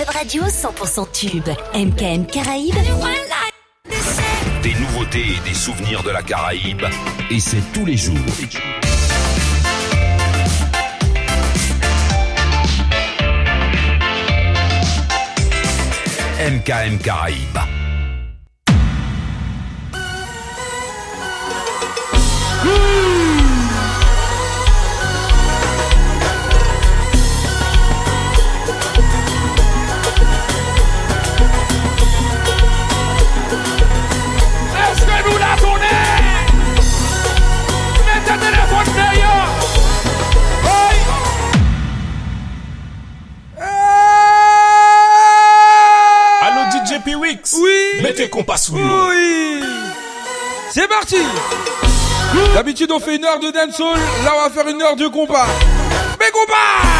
web radio 100% tube. MKM Caraïbes. Des nouveautés et des souvenirs de la Caraïbe. Et c'est tous les jours. MKM Caraïbes. Est-ce Oui. C'est parti. D'habitude on fait une heure de dancehall, là on va faire une heure de compas. Mais compas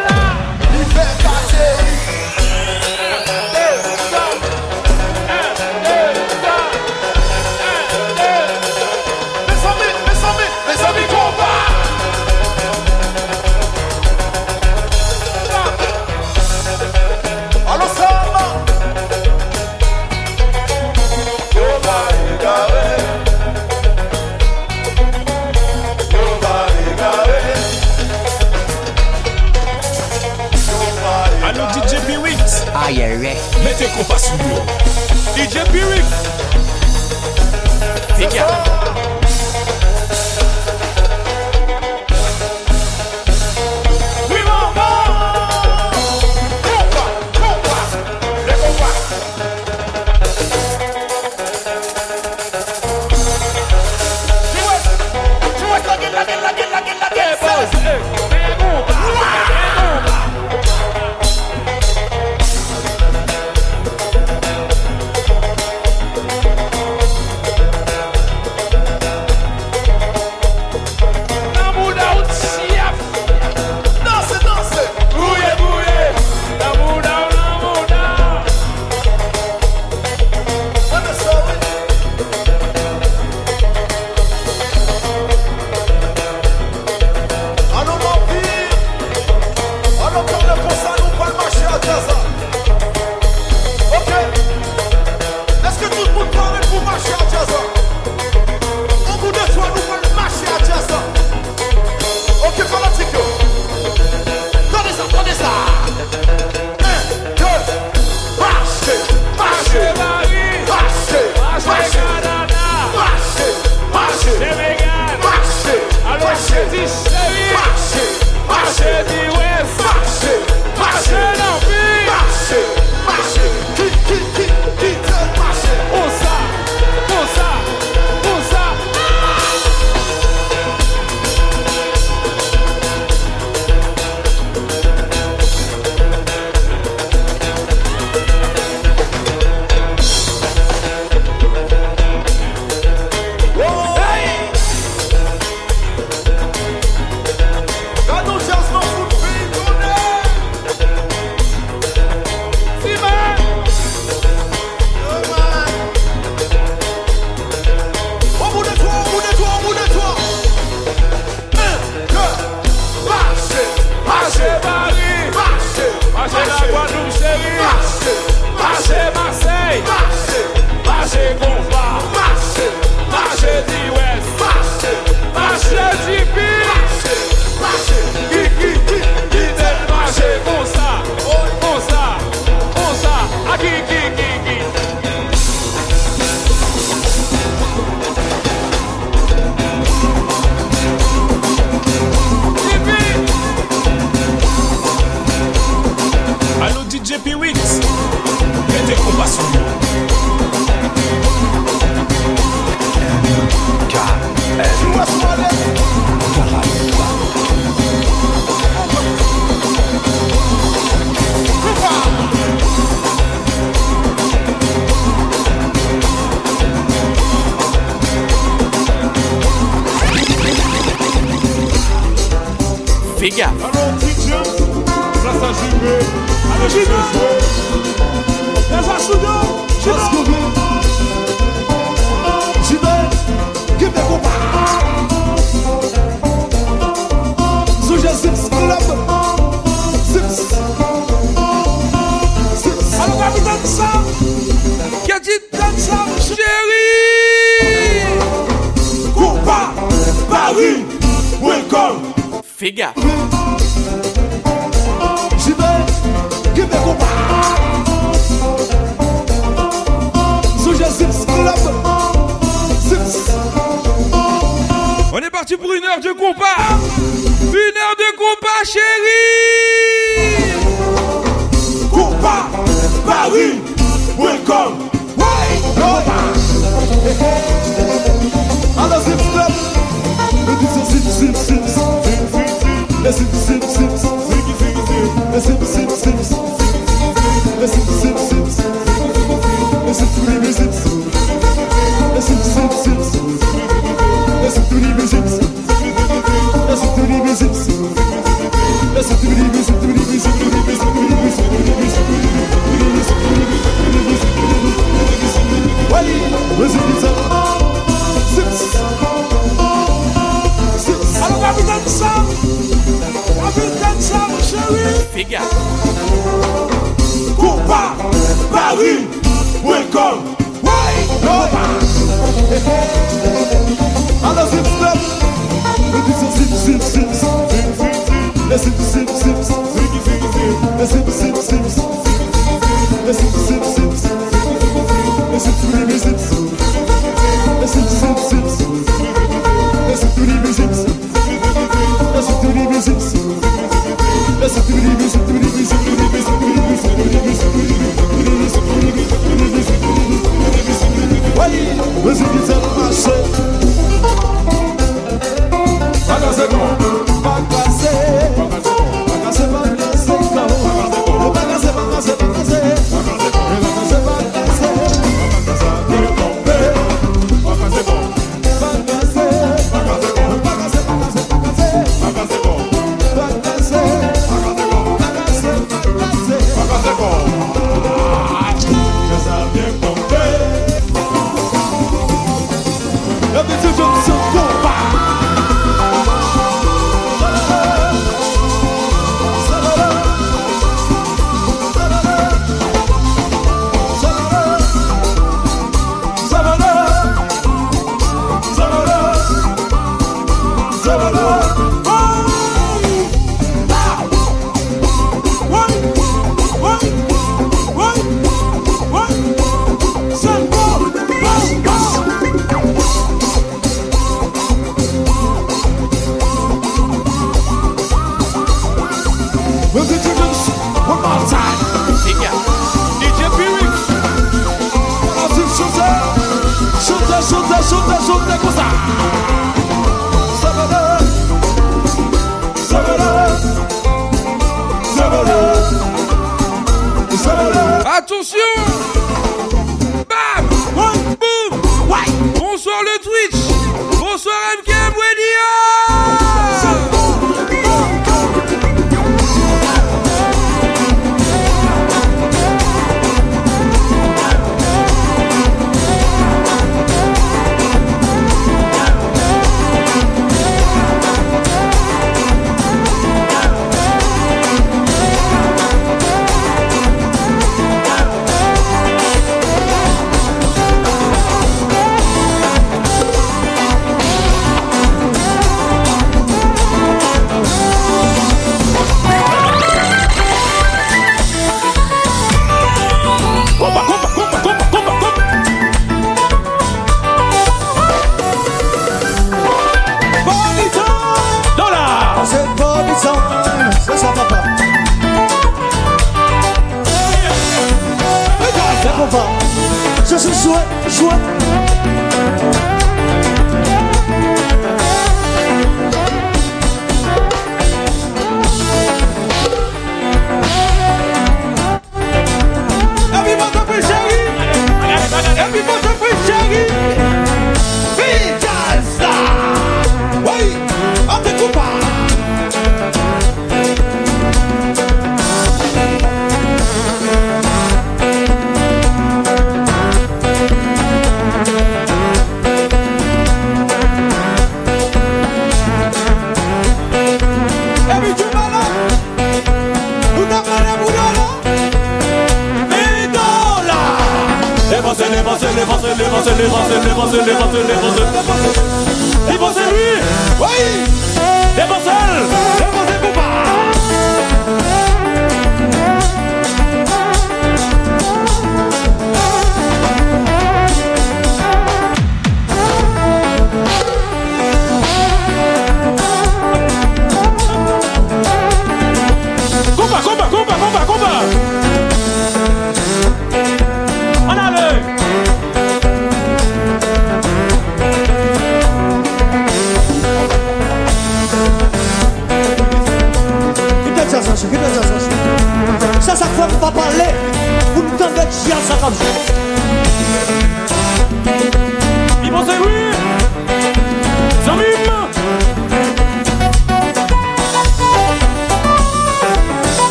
L'eau DJ Piwyx Dégage Oui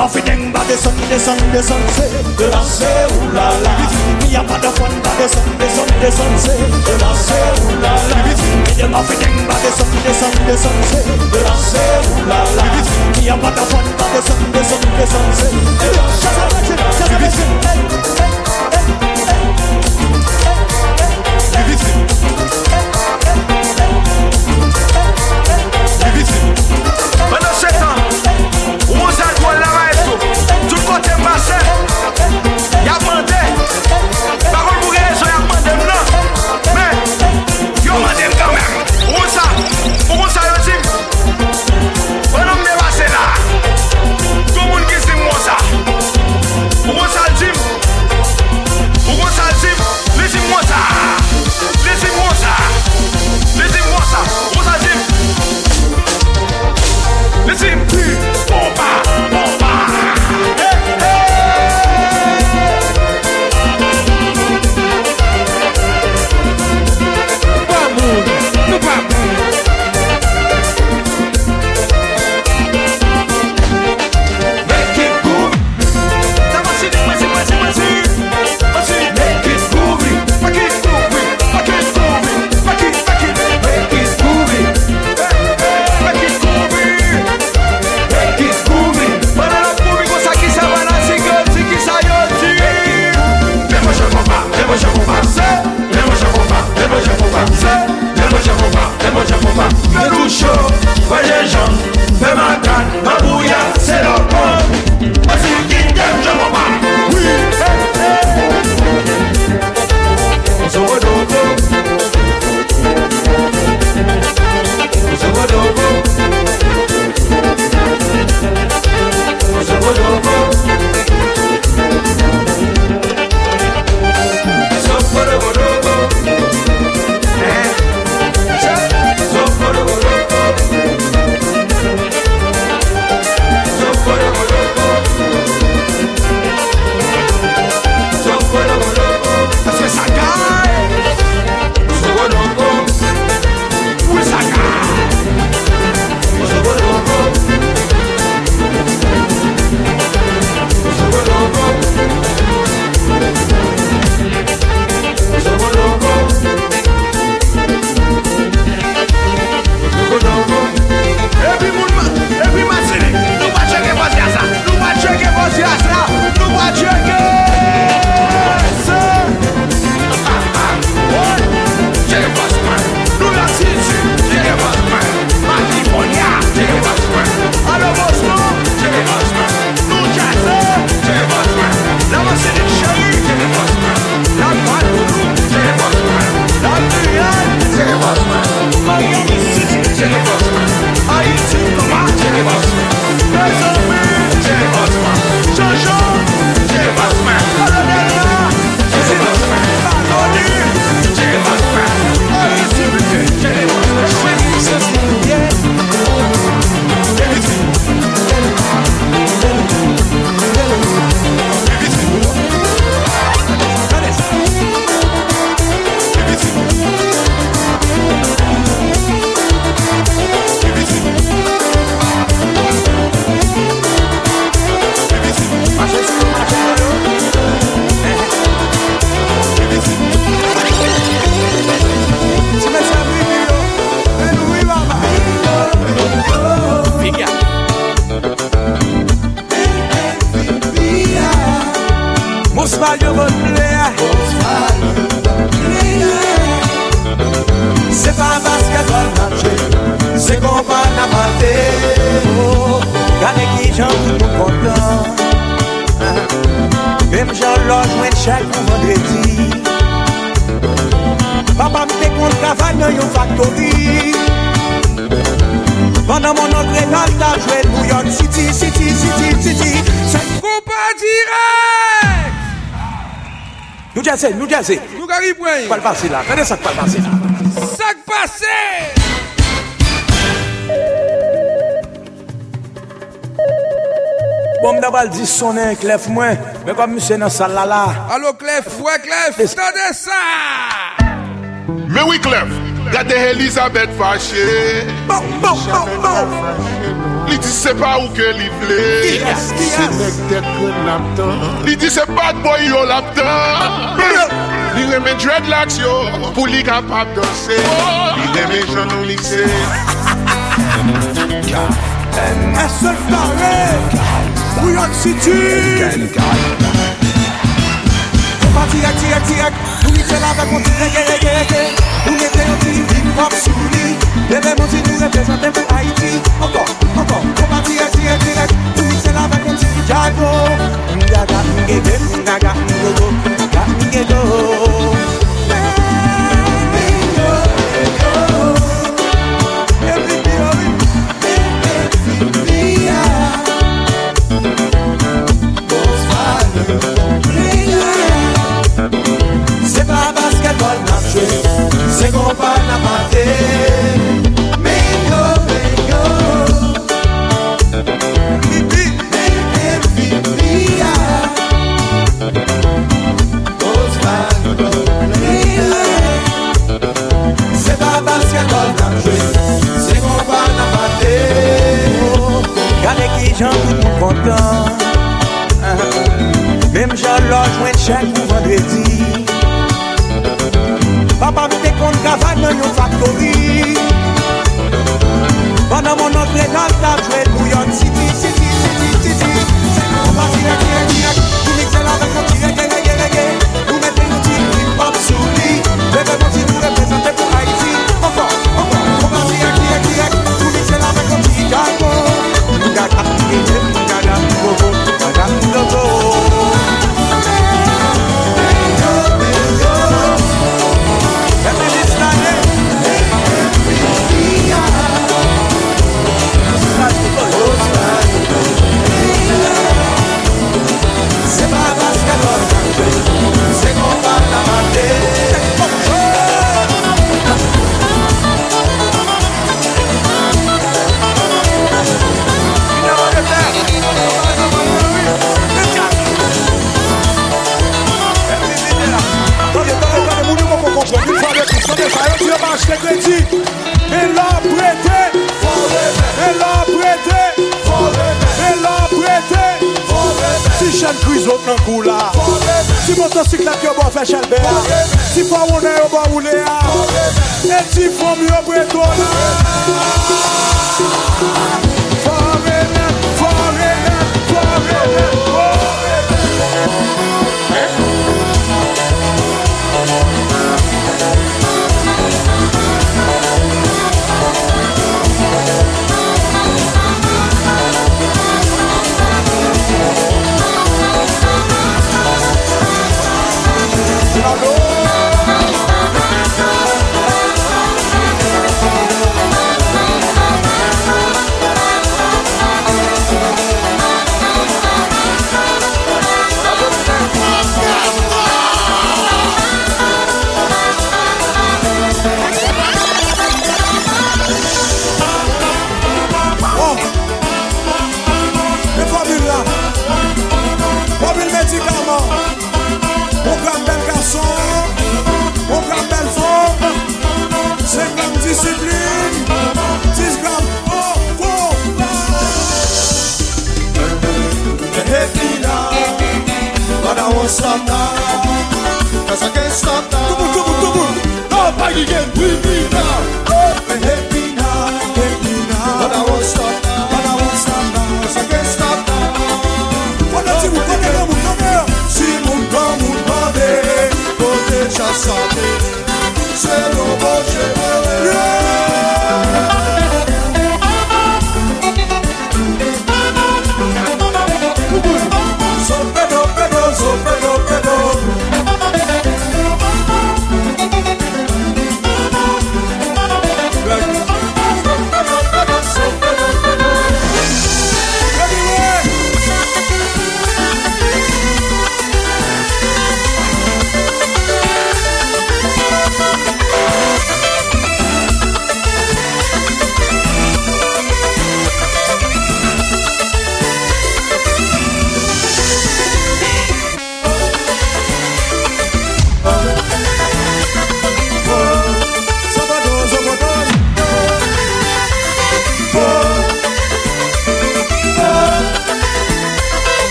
everything by the sun, the sun, the sun say The la say ooh la la Me a bad fun by the sun, the sun, the sun say The la say ooh la la Me them everything by the sun, the sun, the sun say The la say ooh la la Me a bad fun by the sun, the sun, the sun say The la say ooh la la pal pase la? Kade sak pal pase la? Sak pase! Bon mda bal di sonen klef mwen, mwen kom msè nan sal la la. Alo klef, wè klef, tade sa! Mè wè klef, gade Elizabeth fache. Bon, bon, bon, bon! Li di se pa ou ke li vle Se nek tek kon laptan Li di se pat boy yo laptan Li reme dreadlocks yo Pou li kapap danse Li reme janou lise Kalben Esel pare New York City Kalben Kompa direk, direk, direk Nou lise la vek konti rege, rege, rege Nou mette yon ti hip-hop sou li Deme monsi nou reprezenten pou Haiti Ankon, ankon Kompa direk, direk, direk Nou lise la vek konti Jago Mdaga, mgebe, mdaga, mdogo Se kompa nan pate jan tout moun kontan Mem jan lò jwen chèk pou vendredi. Papa mi te kon kavan nan yon faktori Panan moun antre nan tab jwen pou yon Siti, siti, siti, siti Siti, siti, siti, siti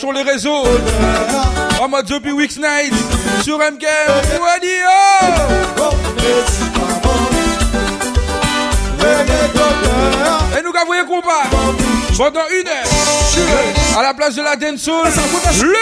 sur les réseaux. En mode The Weeks Night. Sur MK Radio. Et nous voyez combat pendant une heure à la place de la dancehall. Le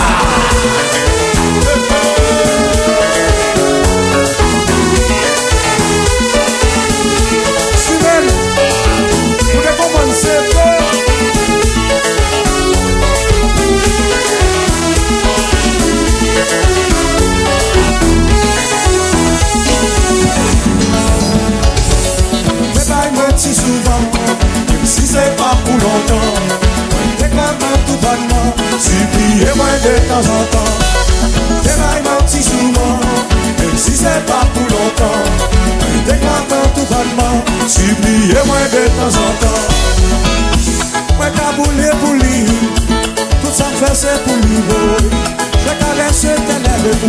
Wow.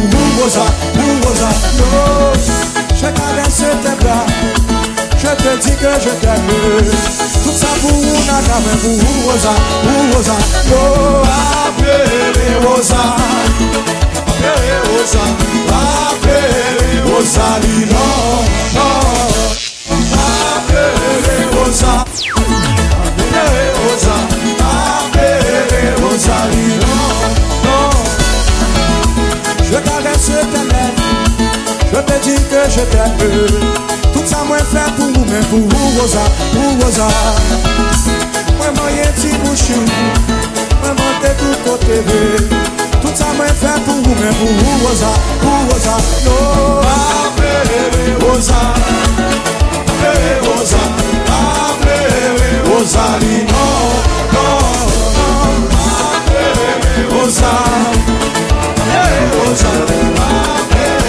Mungoza, Mungoza, no Je caresse tes bras Je te dis que je t'aime. Tout ça pour un agave Mungoza, Mungoza, no oh, Apele Rosa Apele Rosa Apele Rosa, non, non. Apele Rosa di ke je t'aime. Tout sa mwen fè pou mwen pou rosa, pou rosa. Mwen mwen ye ti bouchou Mwen mwen te tout kote ve Tout sa mwen fè pou mwen pou rosa, pou rosa. No, apele rosa. Apele rosa. Apele rosa. Li No, no, no Apele rosa. Apele rosa. Apele rosa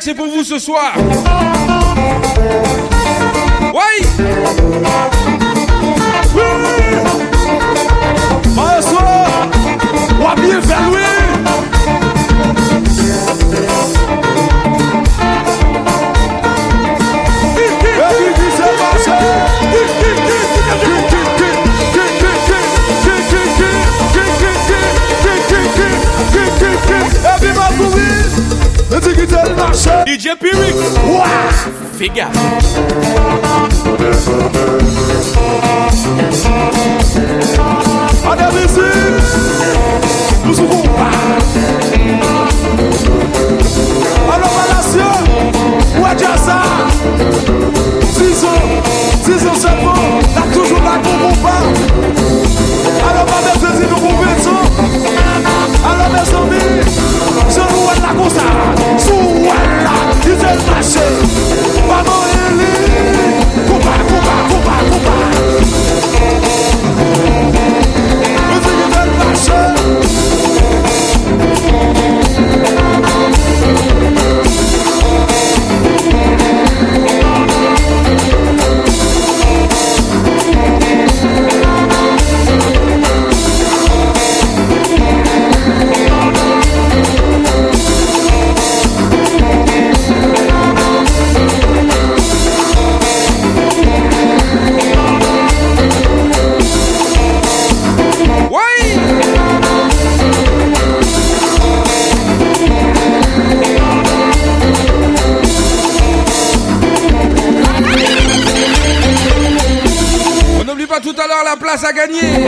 c'est pour vous ce soir.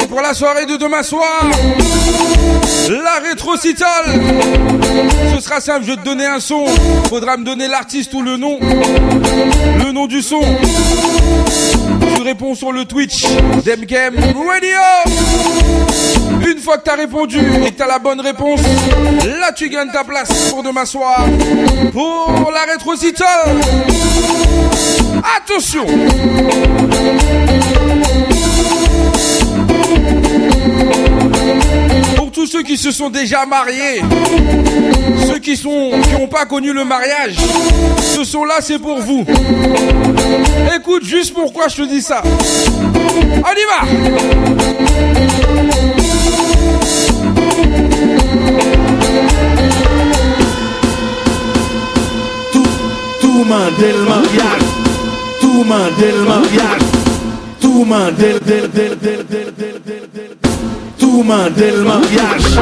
Pour la soirée de demain soir. La rétrocitale. Ce sera simple, je vais te donner un son. Faudra me donner l'artiste ou le nom. Le nom du son. Tu réponds sur le Twitch. Dem Game Radio. Une fois que t'as répondu et que t'as la bonne réponse, là tu gagnes ta place pour demain soir. Pour la rétrocitale. Attention ceux qui se sont déjà mariés, ceux qui sont qui n'ont pas connu le mariage, ce sont là c'est pour vous. Écoute juste pourquoi je te dis ça. On y va. Tout, tout mandel mariage, tout mandel mariage, tout mandel del del del del moment dès mariage.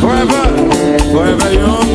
Forever, forever yours.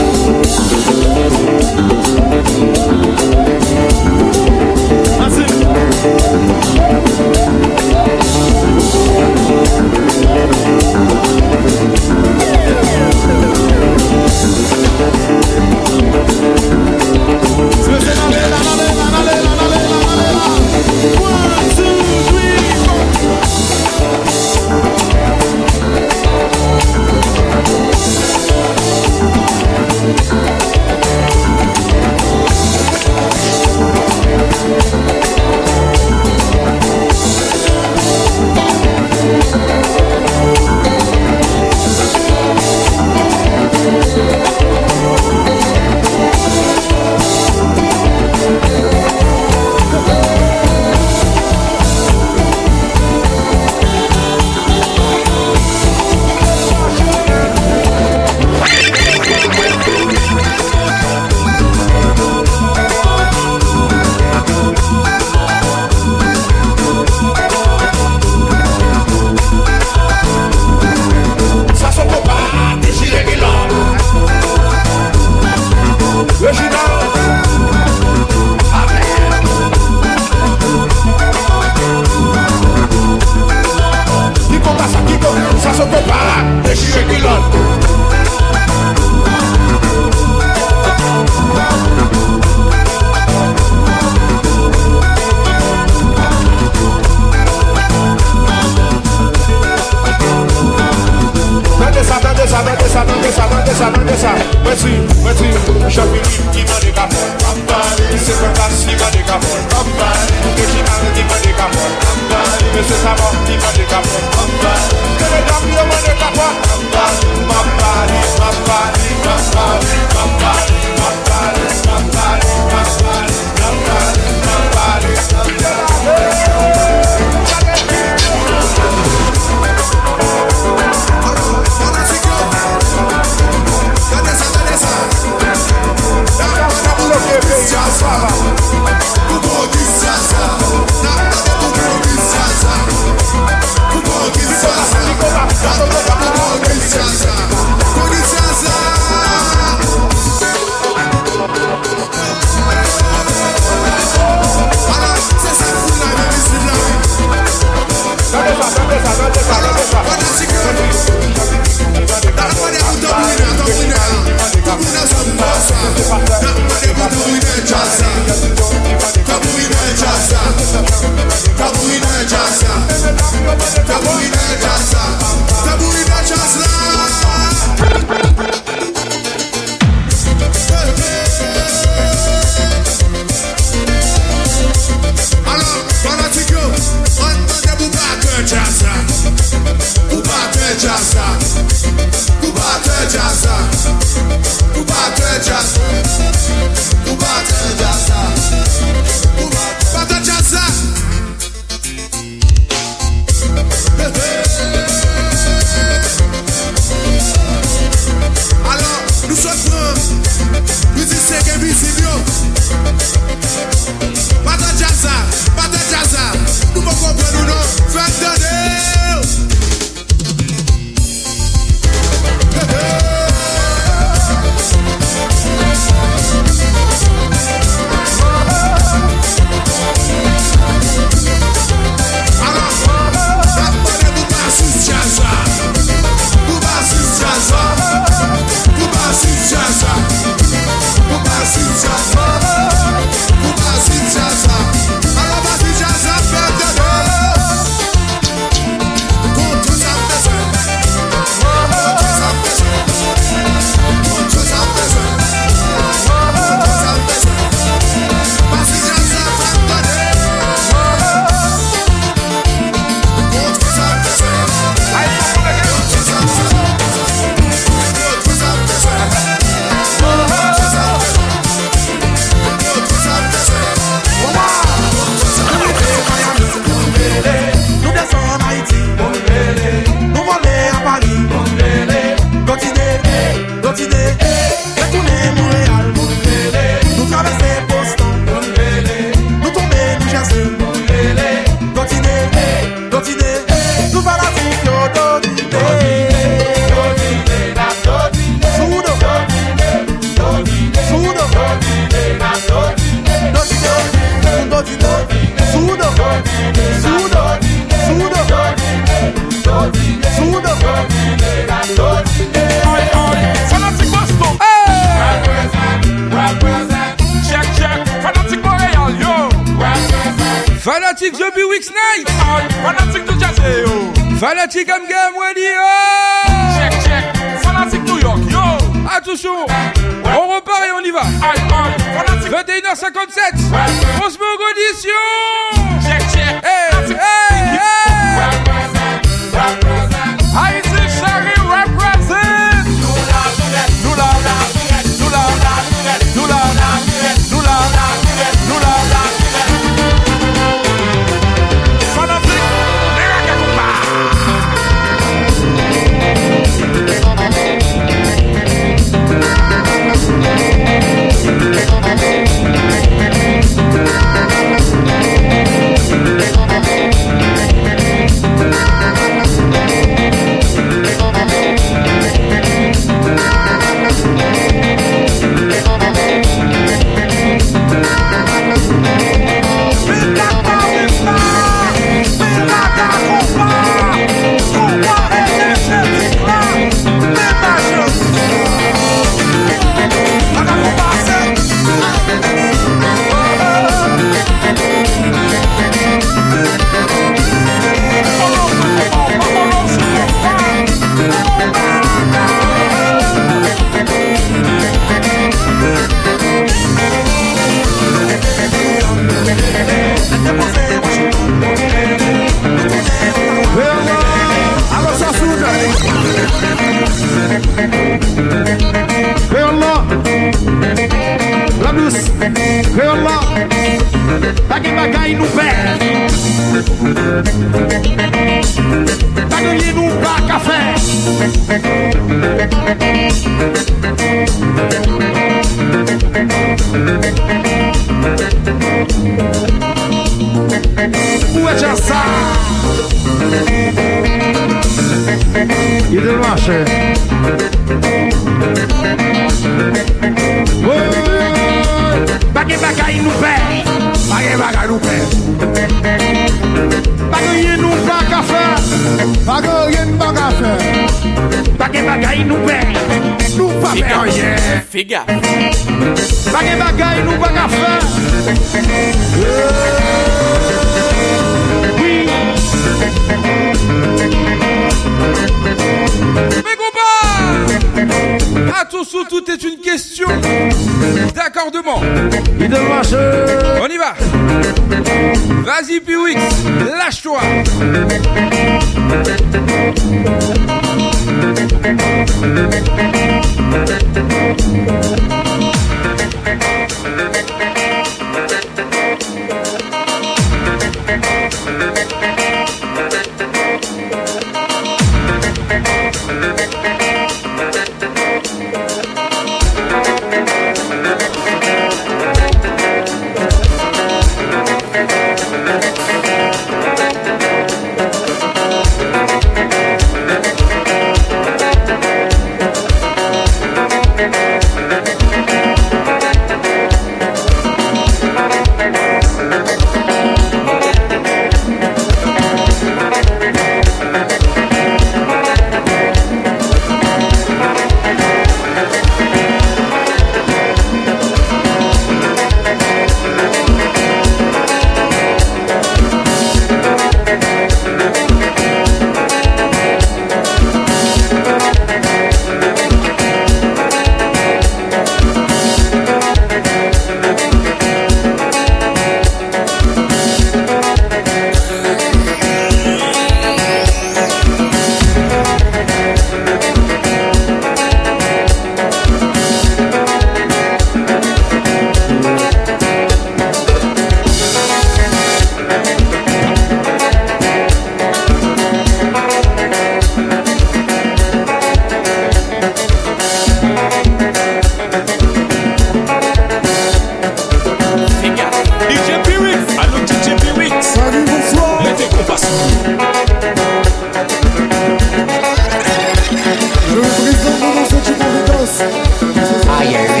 Ayere,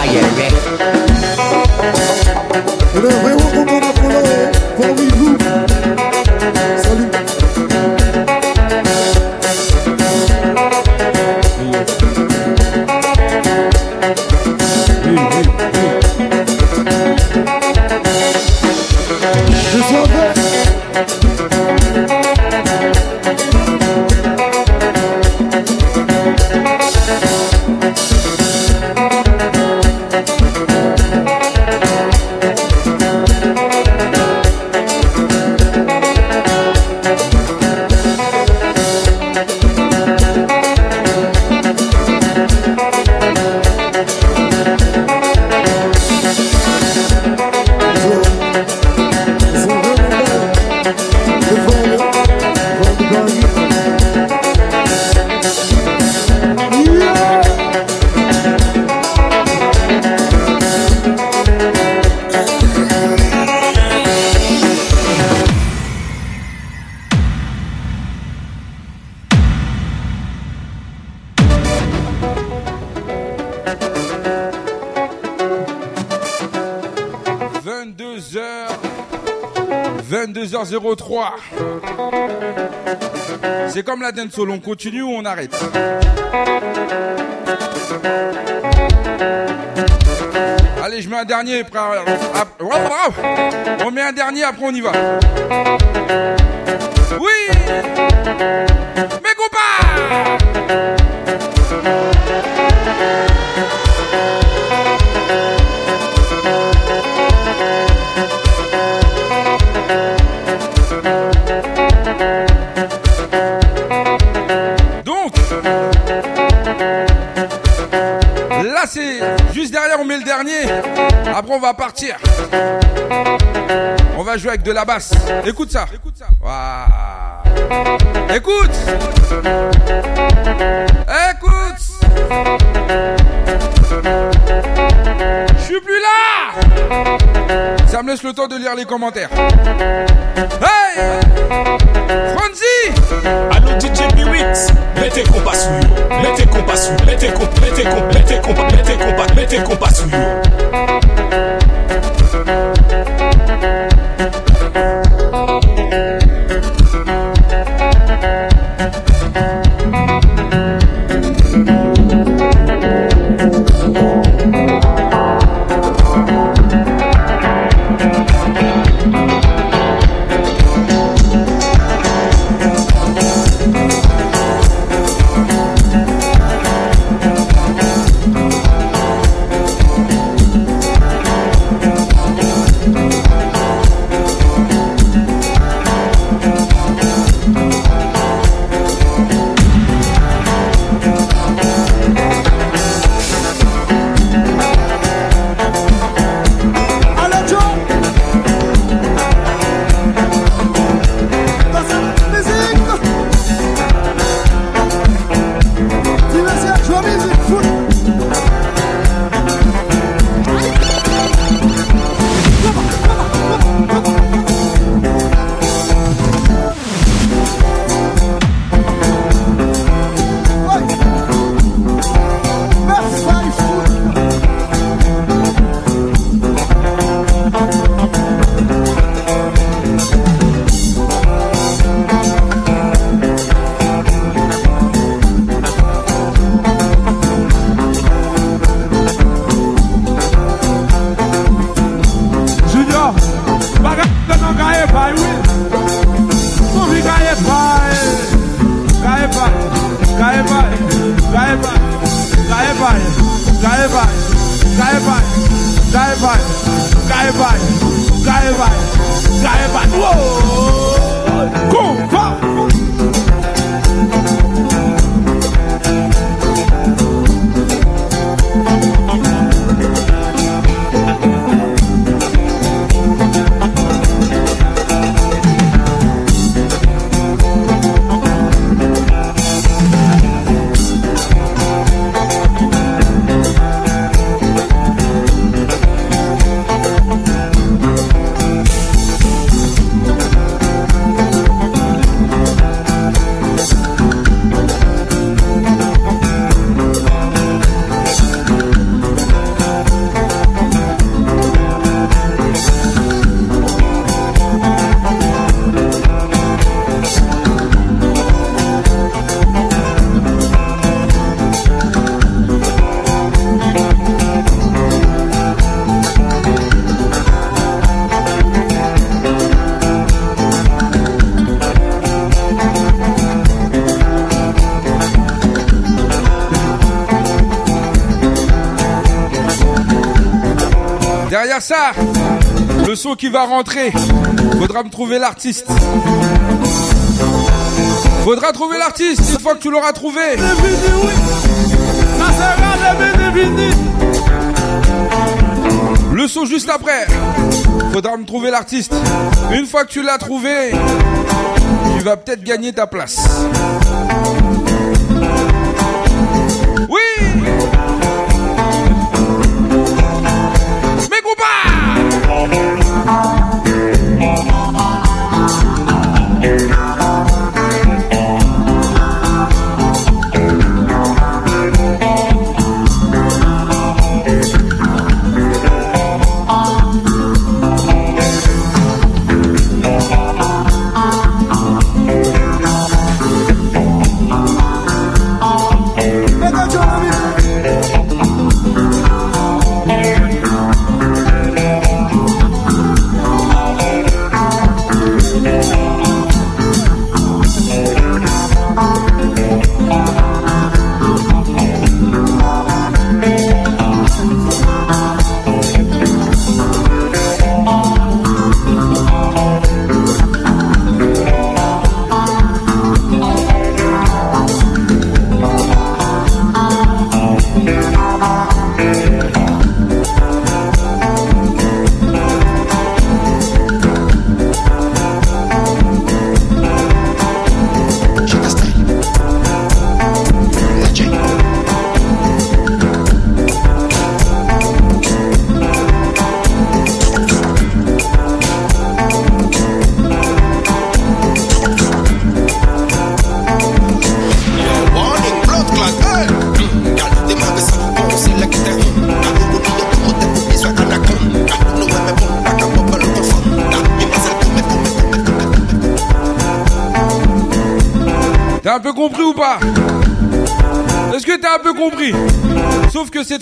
ayere. On continue ou on arrête Allez, je mets un dernier. On met un dernier, après on y va. Oui Mes copains va partir. On va jouer avec de la basse. Écoute ça. Écoute ça. Écoute. Écoute. Je suis plus là. Ça me laisse le temps de lire les commentaires. Hey Franzi Allô DJ Biwix Mettez compas sur Mettez compas sur Mettez compas Mettez compas Mettez compas Mettez compas Mettez compas sur ça, le son qui va rentrer, faudra me trouver l'artiste. Faudra trouver l'artiste une fois que tu l'auras trouvé. Le son juste après. Faudra me trouver l'artiste. Une fois que tu l'as trouvé, tu vas peut-être gagner ta place. oh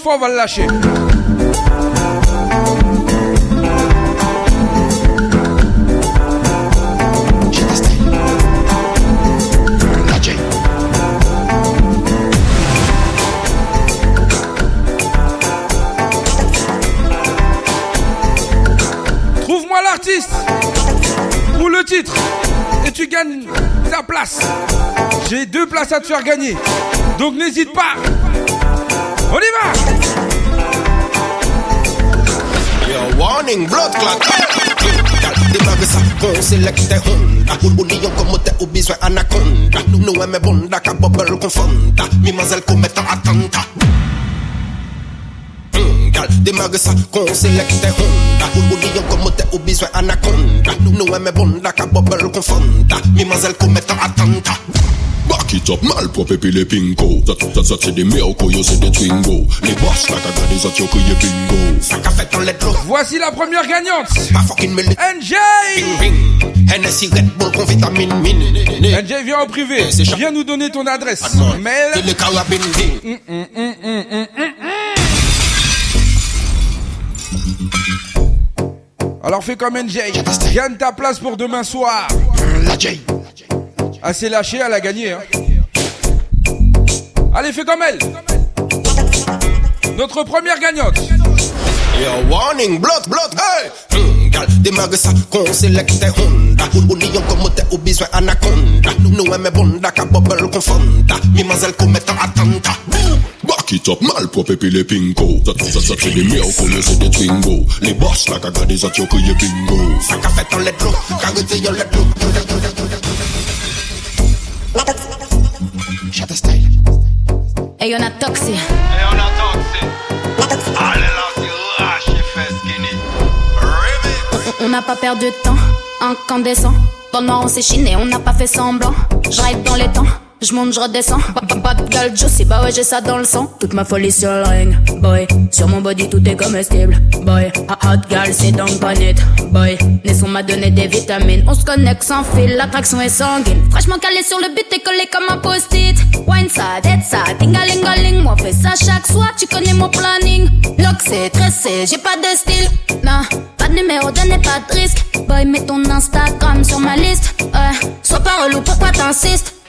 fois, on va le lâcher. Trouve-moi l'artiste ou le titre et tu gagnes ta place. J'ai deux places à te faire gagner. Donc n'hésite pas. Put him back. Your warning, blood clot. de cabeza con selecte Honda. Unión como te besoin anaconda. No me bonda cabo pero confronta Mi más el cometa atanta Gal, de magasa con selecte Honda. Unión como te ubiso anaconda. No me bonda cabo pero confronta Mi más el Back it up, malprop boss Voici la première gagnante. Ma NJ Red Bull NJ viens en privé. Viens nous donner ton adresse. Hum, hum, hum, Alors fais comme NJ Gagne ta place pour demain soir. La J. Ah, elle s'est lâchée, elle a gagné. Hein. Allez, fais comme elle. Notre première gagnante. Your warning, blood, blood, hey! Hum, gal, démarre ça, qu'on Honda. Au lion comme au besoin anaconda. Nous bonda, qu'à bubble confonda. Attenta. Back it up, mal propre puis pingo. Ça, ça, twingo. Les boss, la caga des y'a bingo. Ça qu'a fait. Shutter Style. Hey, on a toxé. Hey, on a toxé. Allez là, fais skinny. On n'a pas perdu de temps, incandescent. Pendant on s'est chiné, on n'a pas fait semblant. Je dans les temps je monte, je redescends. Pas de juicy, bah ouais, j'ai ça dans le sang. Toute ma folie sur le ring, boy. Sur mon body, tout est comestible, boy. Hot gal, c'est donc pas boy. Nesson m'a donné des vitamines. On se connecte sans fil, l'attraction est sanguine. Franchement calé sur le but, t'es collé comme un post-it. Wine ça, dead ça, tingalingaling. Moi, fais ça chaque soir, tu connais mon planning. Lock, c'est tressé, j'ai pas de style. Non, pas de numéro, donnez pas de risque. Boy, mets ton Instagram sur ma liste. Ouais, sois pas relou, pourquoi t'insistes?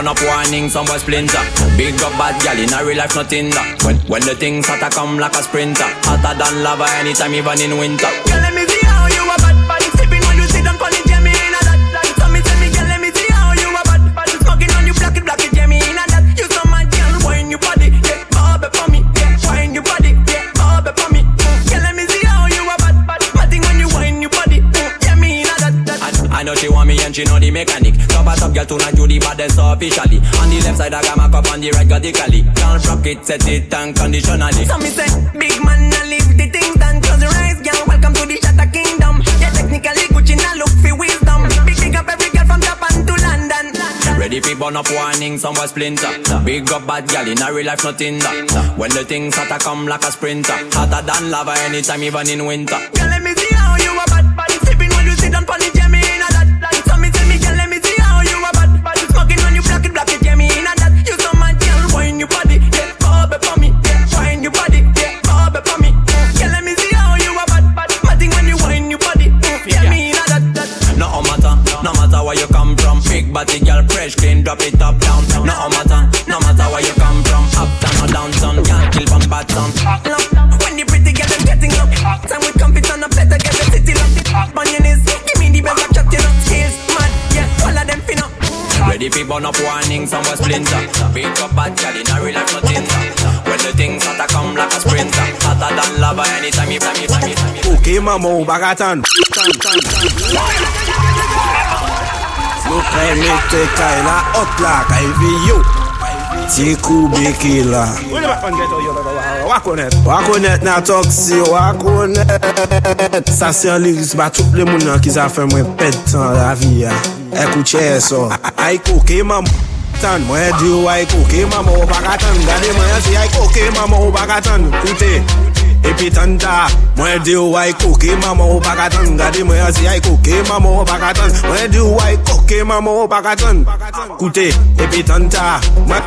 Burn up warning, some boy splinter. Big up bad gal in a real life, nothing that. When when the things hotter come like a sprinter, hotter than lava anytime, even in winter. Girl, girl tonight you the baddest officially. On the left side I got my cup, on the right got the cali. Can't rock it, set it unconditionally. So me say, big man, I leave the things done Close your eyes, girl, welcome to the Shatter Kingdom Yeah, technically Gucci, now look for wisdom Big, big up every girl from Japan to London Ready fi burn up warning, some splinter. Big up bad gal in a real life, nothing that. When the things hotter come like a sprinter, hotter than lava anytime, even in winter. Girl, let me see fi burn up warning, somewhere splinter. Beat up bad gal in a real life, no Tinder. When the things start to come like a sprinter, hotter than lava anytime you, time you, time you, time you. Okay, mama, who back at on? Look, I make the kind hot like I feel you. Ti koube ki la. Wakonet Wakonet nan toksi wakonet Sasyon liris ba tout le moun nan ki zafen mwen pet tan la vi ya. Ekou che so. Ay kouke mam tan Mwen diyo ay kouke mam ou baka tan. Gade mwen si ay kouke mam ou baka tan. Koute. Epi tanda, mwen di ou ay koke maman ou bagatan gade mwen azi ay koke maman ou bagatan mwen di ou ay koke maman ou bagatan koute Epi tanda, mwen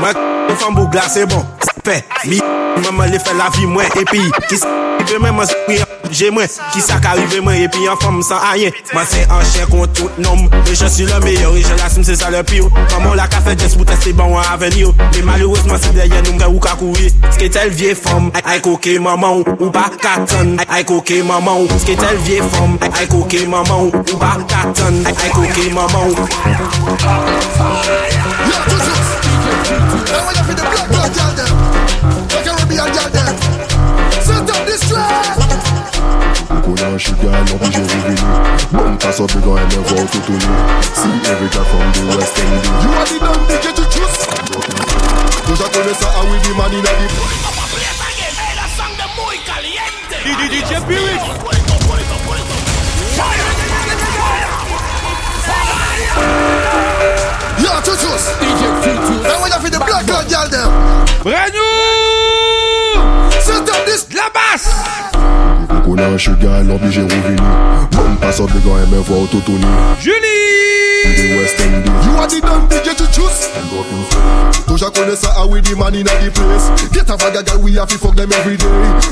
Mwen mwen fambou glase bon, pe Mi, maman li fe la vi mwen Epi, kis rive men, man se kouye apje mwen Ki sa ka rive men, epi an fom san ayen Man se an chen kon tout nom E je su le meyor, e je l'assume se sa le piyo Maman la ka fe jes pou teste ban wan aveni yo Me malouzman se deye nou mge ou ka kouye Ske tel vie fom, ay koke maman ou Ou pa katan, ay koke maman ou Ske tel vie fom, ay koke maman ou Ou pa katan, ay koke maman ou Yo, Joseph! Now we have the blood! Coconut sugar, l'obligé revenu Bon pass up, big on me voir tout au See every guy from the West Indies You are the dumb DJ to choose. Déjà connais ça, ah oui, the man in the DJ Spirit. Yo, to choose. Now when you feel the black blood girl them, Brand new Coconut sugar, l'obligé revenu Bon pass up, big on me voir tout au Julie The West Indies You are the dumb DJ to choose. Déjà connais ça, ah oui, the man in the place. Get a bag of girl, we have to fuck them every day.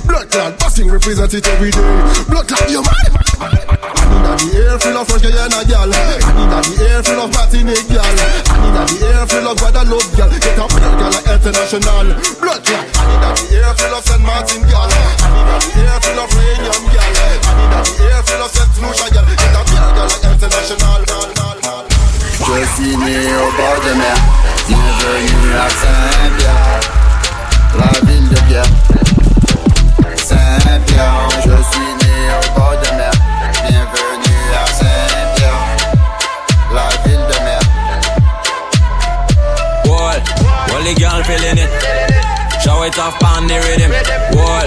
Blood clot, busting represent it every day. Blood clot, you man. Inna the full of fresh Guyana gal. And inna the air full of Martinique gal. And inna the air full of Guadeloupe gal. Get a blood gal like international. Blood clot. And inna the air full of Saint Martin gal. And inna the air full of Reunion gal. And inna the air of Saint Lucia gal. Get a blood gal like international. Je suis né au bord de mer, bienvenue à Saint-Pierre, la ville de Pierre. Saint-Pierre, girl feeling it. Show it off on the rhythm. Wall,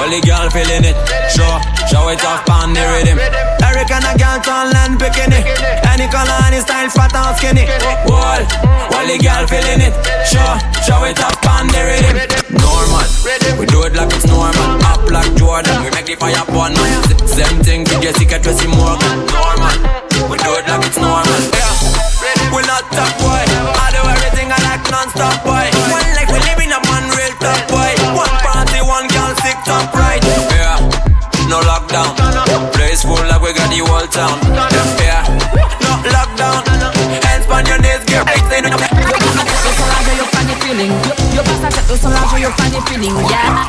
all the girl feeling it. Show, show it off on the rhythm. Eric and a girl tall and bikini. Any color, any style, fat or skinny. Wall, all the girl feeling it. Show, show it off on the rhythm. Normal, we do it like it's normal. Up like Jordan, we make the fire burn. Same thing to Jessica Tracy Morgan. Normal, we do it like it's normal. Whole. Yeah, no lockdown. Hands on your knees, get right in. you find the feeling. You pass a set so large, you find the feeling. Yeah.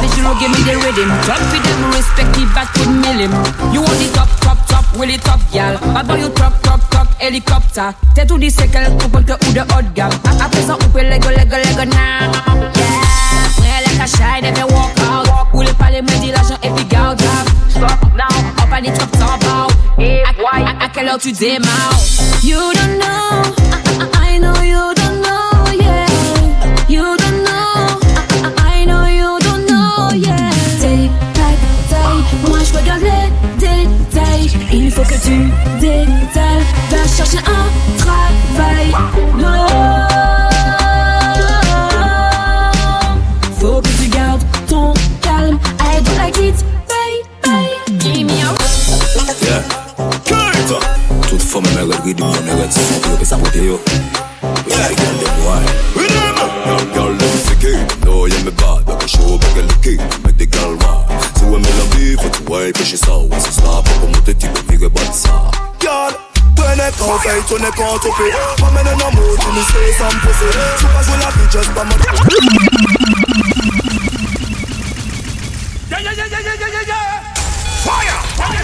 Did you know give me the rhythm? Drop with them, respect the back with millim. You want the top, top, top, really top, gal. Bad boy, you truck, truck, truck, helicopter. T'es tout dit c'est quel couple que ou de haut de gamme. Après ça, on peut lego, lego, lego now. Yeah. Prêt like a shy, never walk out. Ou les palais, me dit l'argent et puis garde. Stop now, up à des sans bow. À, à, à quelle heure tu démarres? You don't know, I, know you don't know, yeah. You don't know, I, know you don't know, yeah. Détail, moi je regarde les détails. Il faut que tu détales, va chercher un travail. Femme me regarde du bien, me regarde si on peut saboter yo. We gotta get them wine. We them Girl, girl, let me sick it. No, you me bad, but I show back a lick it. Make the girl mad. So when me love you, for the wife, she saw. So snap up, I'm the type of figure, but sa. Girl, when I come fight, when I come to pay I'm in a mood to me say some pussy Super full of just by my Yeah, yeah, yeah, yeah, yeah, yeah, yeah, yeah. Fire! Fire!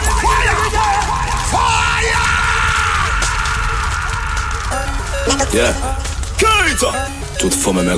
Fire! Yeah. Toute.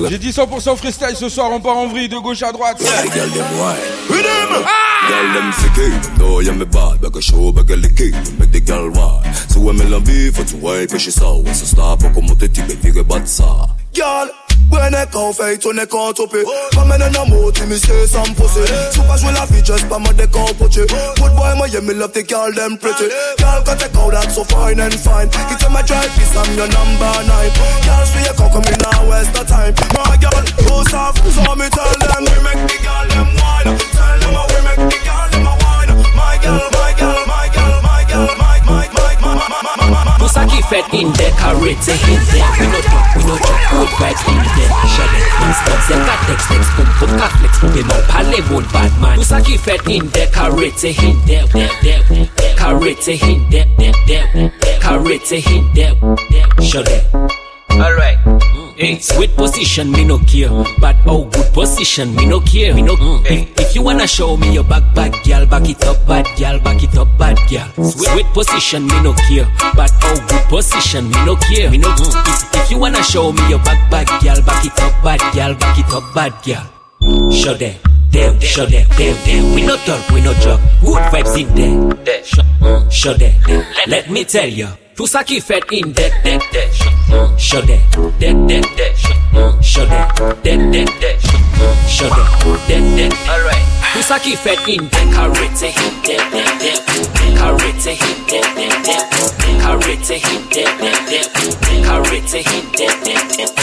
J'ai dit 100% freestyle ce soir, on part en vrille de gauche à droite. Yeah, girl them wine. Rhythm. Girl them ficky. No, you me bad. Back a show, back a licky. Make the girl wine. So when me lambi for to wipe, she saw. Once I stop, pour comment t'es type, figure bat ça. Girl, when I can't fight, on est quand topé. Pas mener un mot, tu me sais sans me poser. Faut pas jouer la vie, just pas me décompocher. Good boy, my yeah, me love the girl, them pretty. Girl, got a cow that's so fine and fine. It's my drive, this I'm your number nine. Girl, see you come, come in now, waste the time. My girl, who's off, so me tell them, we make the girl, them wine. Tell them we make the girl, them wine. My girl, This a gift fed in decorate eh, in there. We no drop, we no drop good. vibes in there. Shut it, instance, them got text, text, boom, boom, got flex, boom, them up, pale, bold, bad man. This a gift fed in decorate eh, in there, there, there, decorate in there, eh, there, there, decorate in there. Shut it. Alright. Hey, sweet position, me no care. But oh, good position, me no care. Me no. Hey, if you wanna show me your back, bad girl, back it up, bad girl, back it up, bad girl. Sweet, sweet position, me no care. But oh, good position, me no care. Me no. If, if you wanna show me your back, bad girl, back it up, bad girl, back it up, bad girl. Show them. Them, show them, them, them. We no talk, we no joke. Good vibes in there. mm, show them. Let me tell you. Tout sa ki fet in det det det Chode. Det det det Chode. Det det det Chode. Det det det Pousa ki fet in Karete, dep, dep, dep Karete, dep, dep, dep Karete, dep, dep, dep Karete, dep, dep, dep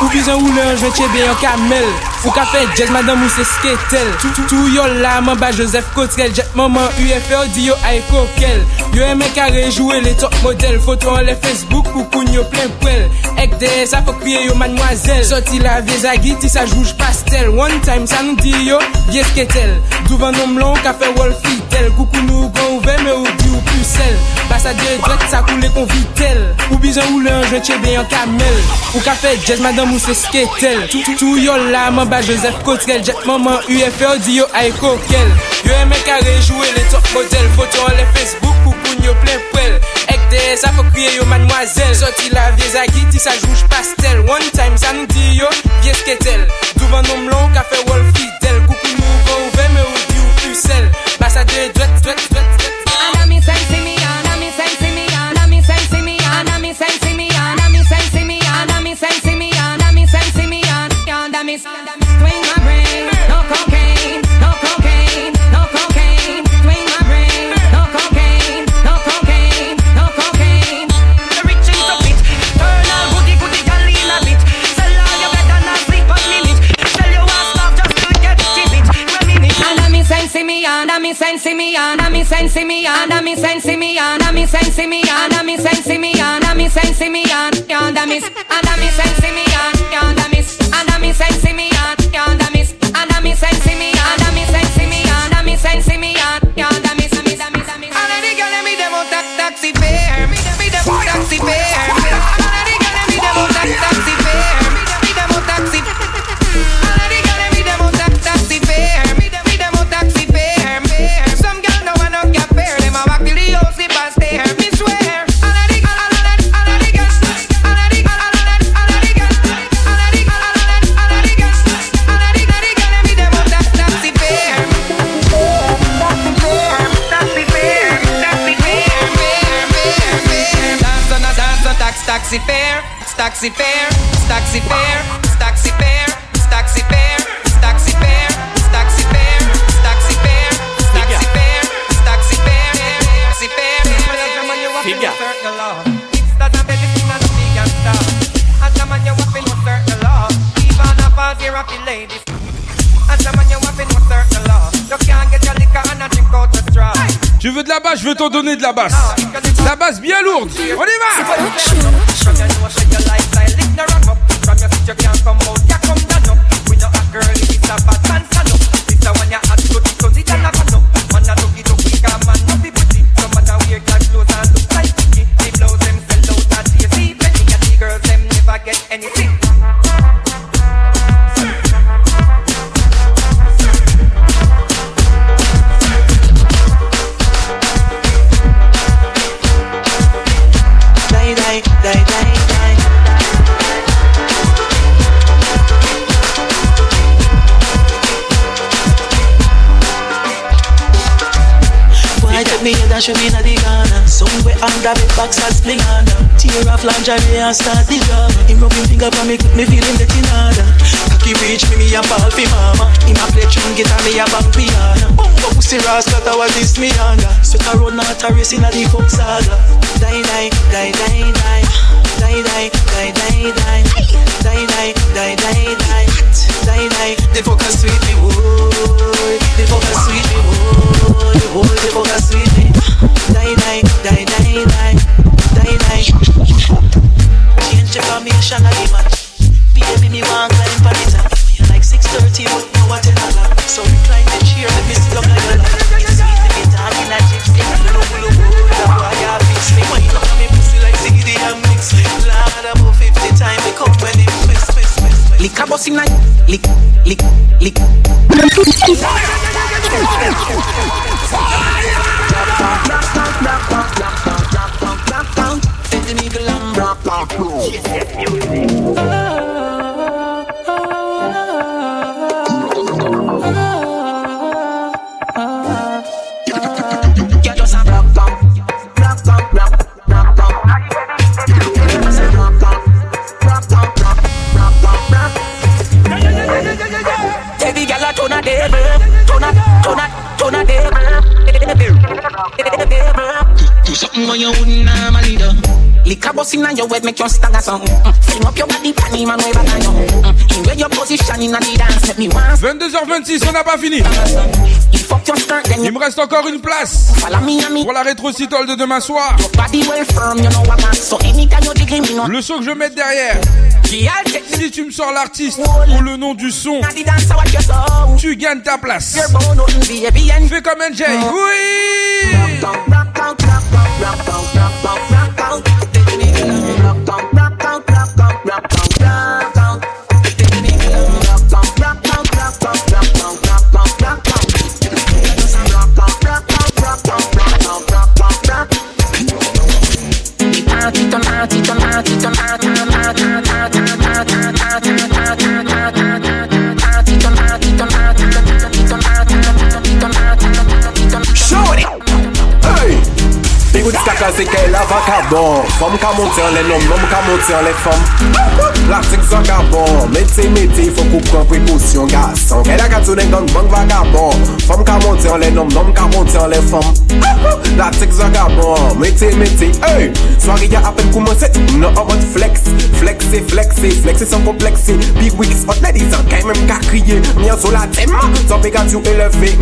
Ou bizan ou le anjwen chebe yon kamel. Fou ka fe jazz madame ou se sketel. Tou yon la man ba Joseph Cotrel Jet maman UFO di yo ay kokel. Yo eme ka rejouwe le top model Foto an le Facebook pou koun yo plen pwel Ek de sa fok kriye yo manmwazel Soti la viezagi ti sa jouj pastel. One time sa nou di yo Vieske ketel Douvan nom lan ka fe wol fitel Koukou nou gan ouve me ou di ou pusel Basa dire dret sa koule kon vitel Ou bizan ou lan jen chebe yon kamel. Ou ka fe jazz madame ou se sketel. Tou yo la man ba Joseph Cotrel Jet maman UFE ou di yo ay kokel. Yo eme kare rejoue le top model. Foto an le Facebook koukoun yo plen prel. Ek de sa fok kriye yo mademoiselle. Soti la vie zagi ti sa jouj pastel. One time sa nou di yo vie sketel. Douvan nom lan ka fe wol fitel Koukou nou gon ouve me ou di ou pusel Basa de dwet, dwet, dwet, dwet Ana mi sensi mi, ana mi sensi mi, ana mi sensi mi, ana mi sensi mi, ana mi sensi mi, ana mi sensi mi, ana mi sensi mi, ana mi Swing mi sensi mi, ana mi sensi mi, ana mi sensi mi, ana mi sensi mi, ana mi sensi mi, ana mi sensi mi, ana mi, ana mi sensi mi, ana taxi fare, taxi fare, taxi fare, taxi fare, Tu veux de la basse, je veux t'en donner de la basse. La basse bien lourde. On y va up inna the corner. Somewhere under the box has fling under. Tear off lingerie and start the drama. Him rub him finger for me, quick me feeling in order. Cocky reach me, me a ball fi mama. Him a play tune guitar, me a bang piano. Bumbo pussy rascal, that was this me under. Sweat a run out a race inna the folk saga. Die die die die die. Die die die die die. Die die die die die. Die die. The fuck a sweet me, boy. The fuck a sweet me, boy. Boy, the fuck a sweet me. Die. Change. Baby, me top. You like 6:30, but o'clock. So. It's to be me. You me pussy like and mix? Lord, about 50 times we come when it in lick, lick, lick. 22h26, on n'a pas fini. Il me reste encore une place pour la rétro de demain soir. Le son que je mets derrière. Si tu me sors l'artiste ou le nom du son, tu gagnes ta place. Fais comme NJ. Oui. se ke la vakabon Fom ka monte an le nom, nom ka monte an le fom. Plastik zan gabon Meti meti fò kou pran prekousyon gason. Ke la katou den gang bang vakabon Fom ka monte an le nom, nom ka monte an le fom. Plastik zan gabon Meti meti, hey! Swari ya apen koumanse, nou an bot flex. Flexi, flexi, flexi san kompleksi Big wigs, hot ladies an kay mèm ka kriye. Myan sou la tema, son pe katou eleve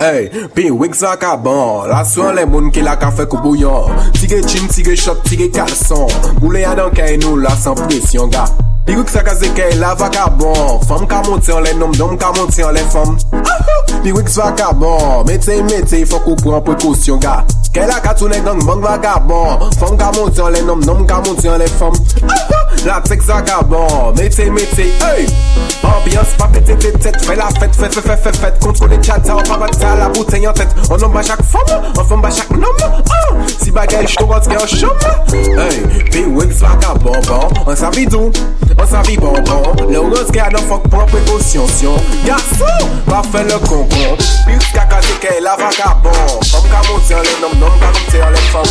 Hey, big wigs zan gabon La sou an le moun ki la ka fè kou bouyon. mor Tige chin, tige chok, tige kalson Boule ya dan kay nou la san presyon ga Lirik sa kaze kay la vakabon Fom ka monte an le nom, nom ka monte an le fom ah, ah. Lirik sa vakabon Mete, mete, fok ou pran prekosyon ga Kè la katounen gang bang vagabon Fom ka monti an le nom, nom ka monti an le fom. La tek zakabon, mete mete, hey! Ambiance pa pete te tet, fè la fèt, fèt, fèt, fèt, fèt Kontro de tchata, an pa bata la bouteille an tèt An nom ba chak fom, an fom ba chak nom. Si bagay chto gant gen an chom Hey, pi wiks vakabon, bon. An sa vidou, an sa vi bon, bon. Le ou gant gen an fok pran prekosyon, syon Gassou, pa fè le konkon Pi wiks kakate kè la vakabon Fom ka monti an le nom, nom ka monte an le fom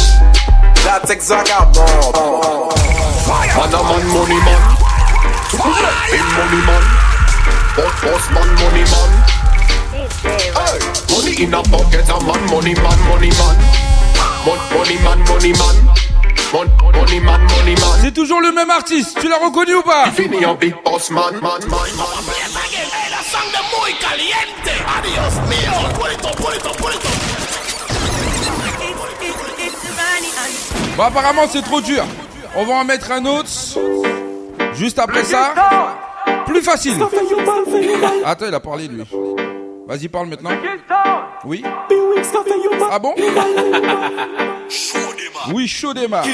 La tek vagabond Man a man, money man. Big money man. Boss, boss man, money man. Hey, money in a pocket, a man, money man, money man. Mon, money man, money man. Mon, money man, money man. C'est toujours le même artiste, tu l'as reconnu ou pas? Fini un big boss man, man, man, man. La sangre muy caliente. Adiós mío. Pulito, pulito, pulito. Bon, apparemment, c'est trop dur. On va en mettre un autre. Juste après ça. Plus facile. Attends, il a parlé, lui. Vas-y, parle maintenant. Oui Ah bon? Oui, chaud démarre.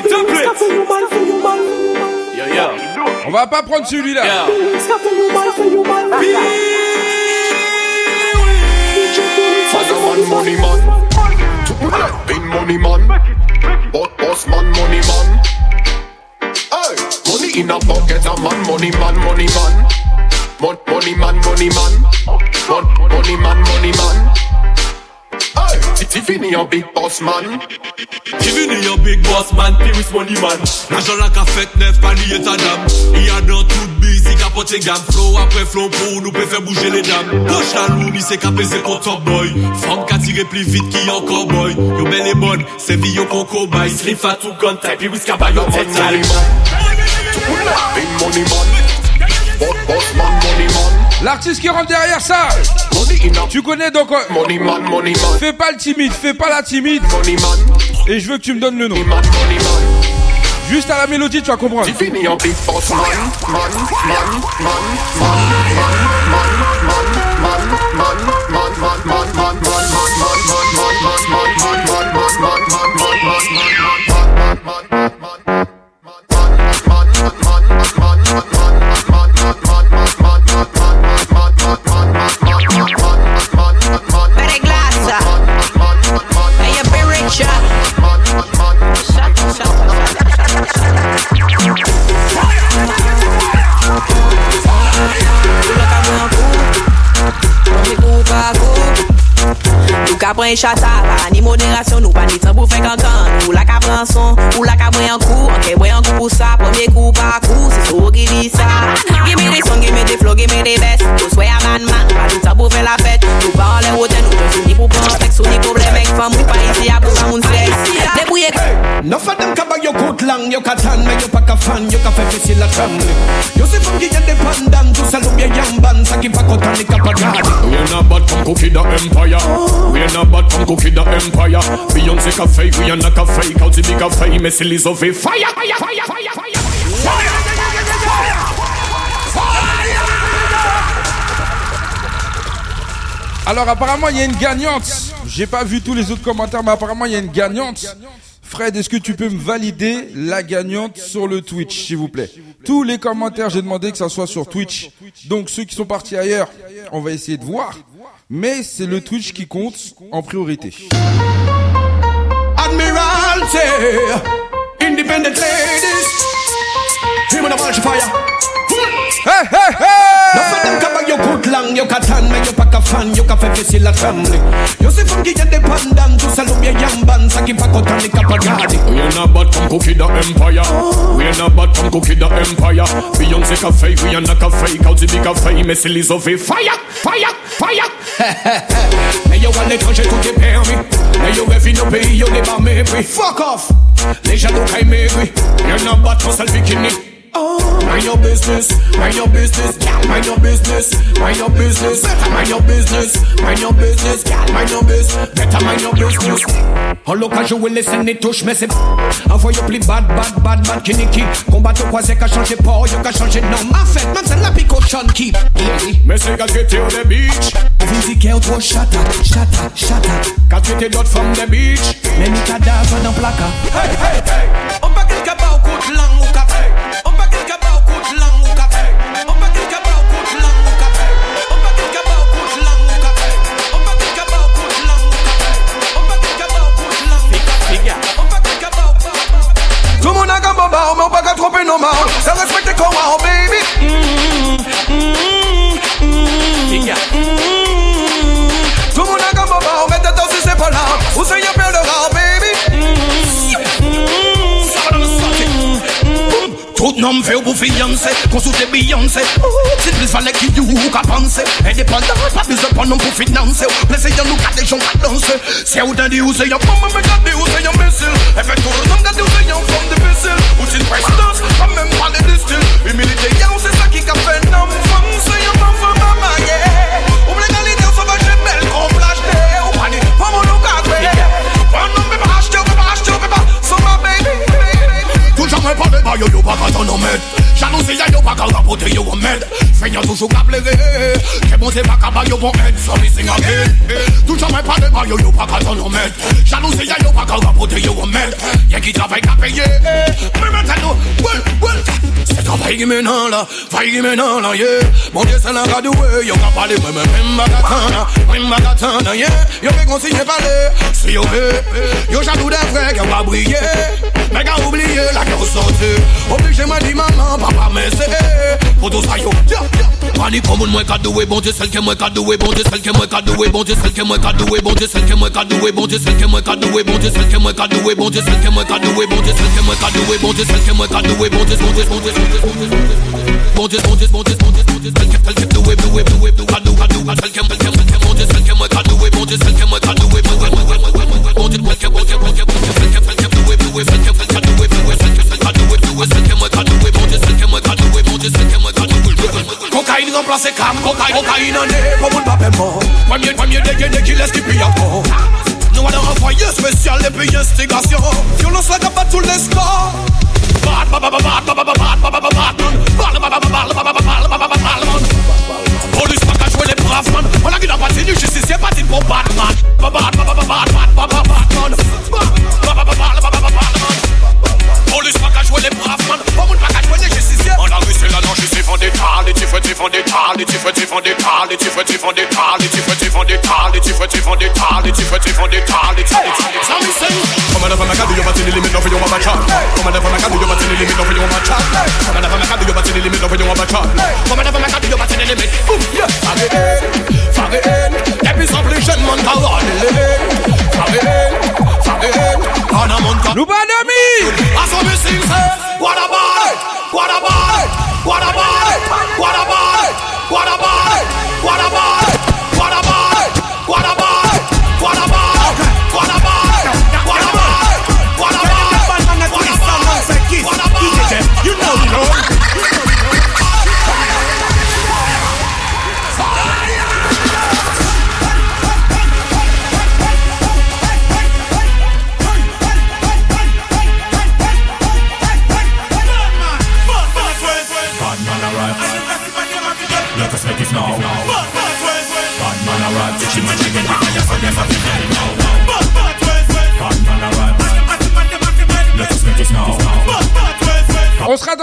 On va pas prendre celui-là. Money man. Big money man. Money in a pocket, a man, money man, money man. Mon, money man, money man. Mon, money man, money man. Hey, un big boss man. Tiffany un big boss man, Paris money man. L'argent la ka fèt neuf, pa li et adam. Il y a dans tout busy, ka pote gamme. Flow après flow pour nous peut faire bouger les dames. Poche la loue, ni c'est ka pèse pour top boy. Femme ka tire plus vite qui un cowboy. Yo belle et bonne, c'est vie yo coco boy. Slip à tout gun type, puis whiska ba yo tête money man. L'artiste qui rentre derrière ça, tu connais donc. Money man, money man. Fais pas le timide, fais pas la timide. Money man. Et je veux que tu me donnes le nom. Money man, money man. Juste à la mélodie, tu vas comprendre. Tiffany un big boss man. Man, man, man, man, man, man, man, ka pren chata, pa ni moderasyon Nou pa ni tan pou fè kankan Nou la ka pren son, ou la ka pren an kou Anke pren an kou pou sa, premier kou pa kou Se so ki di sa Gimme de son, gimme de flow, gimme de best Nou sway a man man, pa ni tan pou fè la fèt Nou pa an lè wote, nou jen ni pou pran seks Ou ni problem ek fam, ou pa isi a pou sa moun seks Debouye Enough of them kaba yo coat lang, yo katan, mais yo pas ka fan, yo ka fait facile la tremble. Yo c'est femme qui est dépendant, tout ça l'ou bien yamban, ça qui pas content les capagades. We are not bad from cookie the empire. We are Alors apparemment il y a une gagnante. J'ai pas vu tous les autres commentaires, mais apparemment il y a une gagnante. Fred, est-ce que tu peux me valider la gagnante sur le Twitch, s'il vous plaît? Tous les commentaires, j'ai demandé que ça soit sur Twitch. Donc ceux qui sont partis ailleurs, on va essayer de voir. Mais c'est le Twitch qui compte en priorité. Admiralty, independent ladies, bunch of fire. Hey, hey, hey! No for them cover your good long, you can tan, make you pack a fan, you can feel still a family. You see funky get dependent, to salute your young band, saki pack out and the cup of. We are not but from cookie the empire. We are not but from cookie the empire. Beyonce cafe, we are not cafe, cause the cafe, me silly so fire, fire, fire. Now you want to touch it to the permis. Now you have no pay, you never make. Fuck off. Les jaloux, I make me. You're not but from selfie kidney. Oh. Mind your business, mind your business, mind your business, mind your business, mind your business, mind your business, mind your business, better mind your business. Je will listen et touche, mais c'est Envoie yo plus bad, bad, bad, bad, kiniki. Combat au croisé, qu'a changé port, yo qu'a changé nom. En fait, même c'est la pico Sean Keep. Mais c'est quand tu on the beach. Visite au trop chata, chata, chata. Quand tu t'es d'autres from the beach. Mais mi cadavre dans placa. Hey, hey, hey. you say you maintenant là, qui maintenant là, yeah. Mon Dieu c'est la radio, yo qu'à parler, mais même bagatana Même bagatana, yeah. Yo fait consigner parler, si yo veut Yo jaloux des vrais qui va briller. Mais qu'à oublier la guerre sortie Obligé m'a dit maman, papa mais c'est Pour tout ça yo, Money comme moi qu'a doué, bon Dieu, celle que moi qu'a doué, bon Dieu, celle que moi qu'a doué, bon Dieu, celle que moi qu'a doué, bon Dieu, celle que moi qu'a doué, bon Dieu, celle que moi qu'a doué, bon Dieu, celle que moi qu'a doué, bon Dieu, celle que moi qu'a doué, bon Dieu, celle que moi qu'a doué, bon Dieu, celle que moi qu'a doué, bon Dieu, bon Dieu, bon Dieu, bon Dieu, bon Dieu, bon Dieu, bon Dieu, bon Dieu, celle que celle que doué, doué, doué, doué, doué, doué, celle que celle que bon Dieu, celle que moi qu'a doué, bon Dieu, celle que moi qu'a doué, bon Dieu, bon Dieu, bon Dieu, bon Dieu, bon Dieu, celle que celle que doué, doué, celle que celle que Cocaïne remplace cam, cocaïne, cocaïne en est comme un papé mort Premier, premier dégainé qui laisse qui pille encore Nous allons envoyer spécial et puis instigation Violence la gamme tous les scores Bad, bad, bad, bad, bad, bad, bad, bad, bad, bad, man Bad, bad, bad, bad, bad, bad, bad, bad, bad, bad, man Police pas qu'à jouer les braves man On a qui n'a pas tenu justice, c'est pas dit pour Batman Bad, bad, des tales, tu fais, tu vends des tales, tu fais, tu vends des tales, tu you want to the limit of your mama chat. Come on up on my card, you want to the limit of your mama chat. Come on up on my card, you want to the limit of your mama chat. Come on up on my card, you want to the limit. Boom, yeah. Fage in, fage in. Depuis sans plus jeune monde à l'ordre. Fage a monté. Nous pas d'amis. À son missing.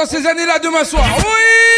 Ces années-là demain soir. Oui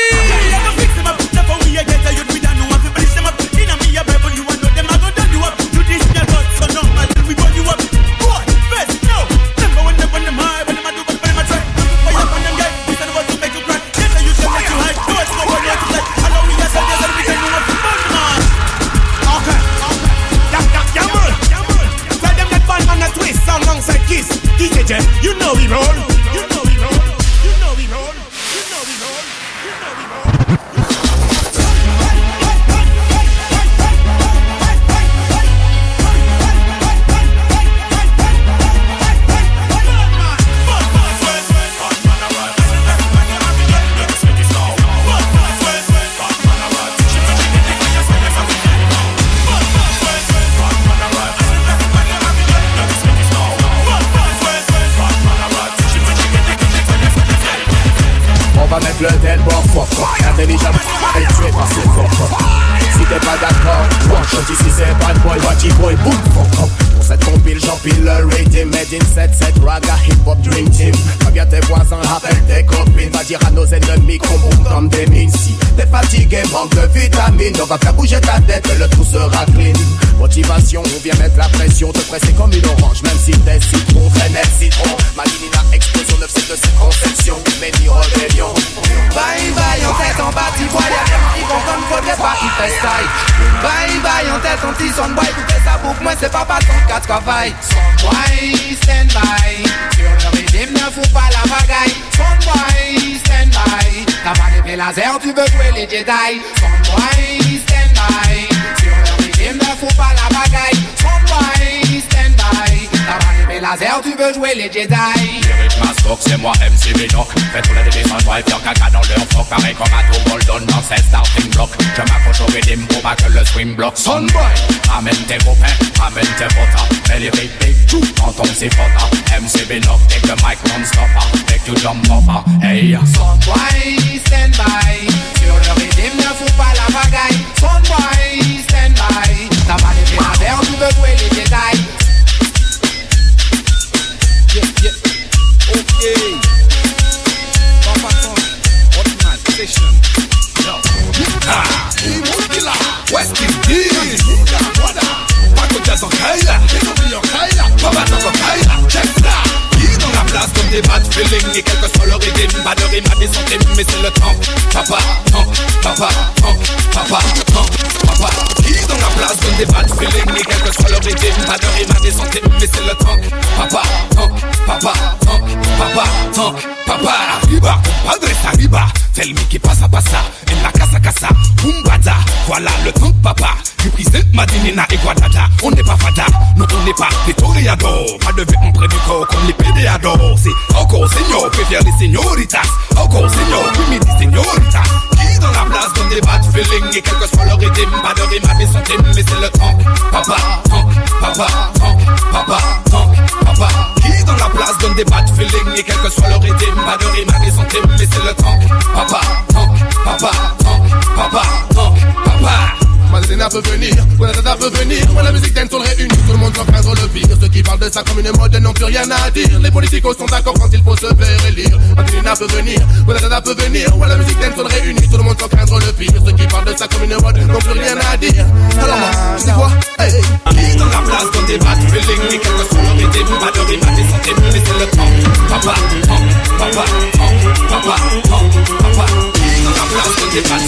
rythme,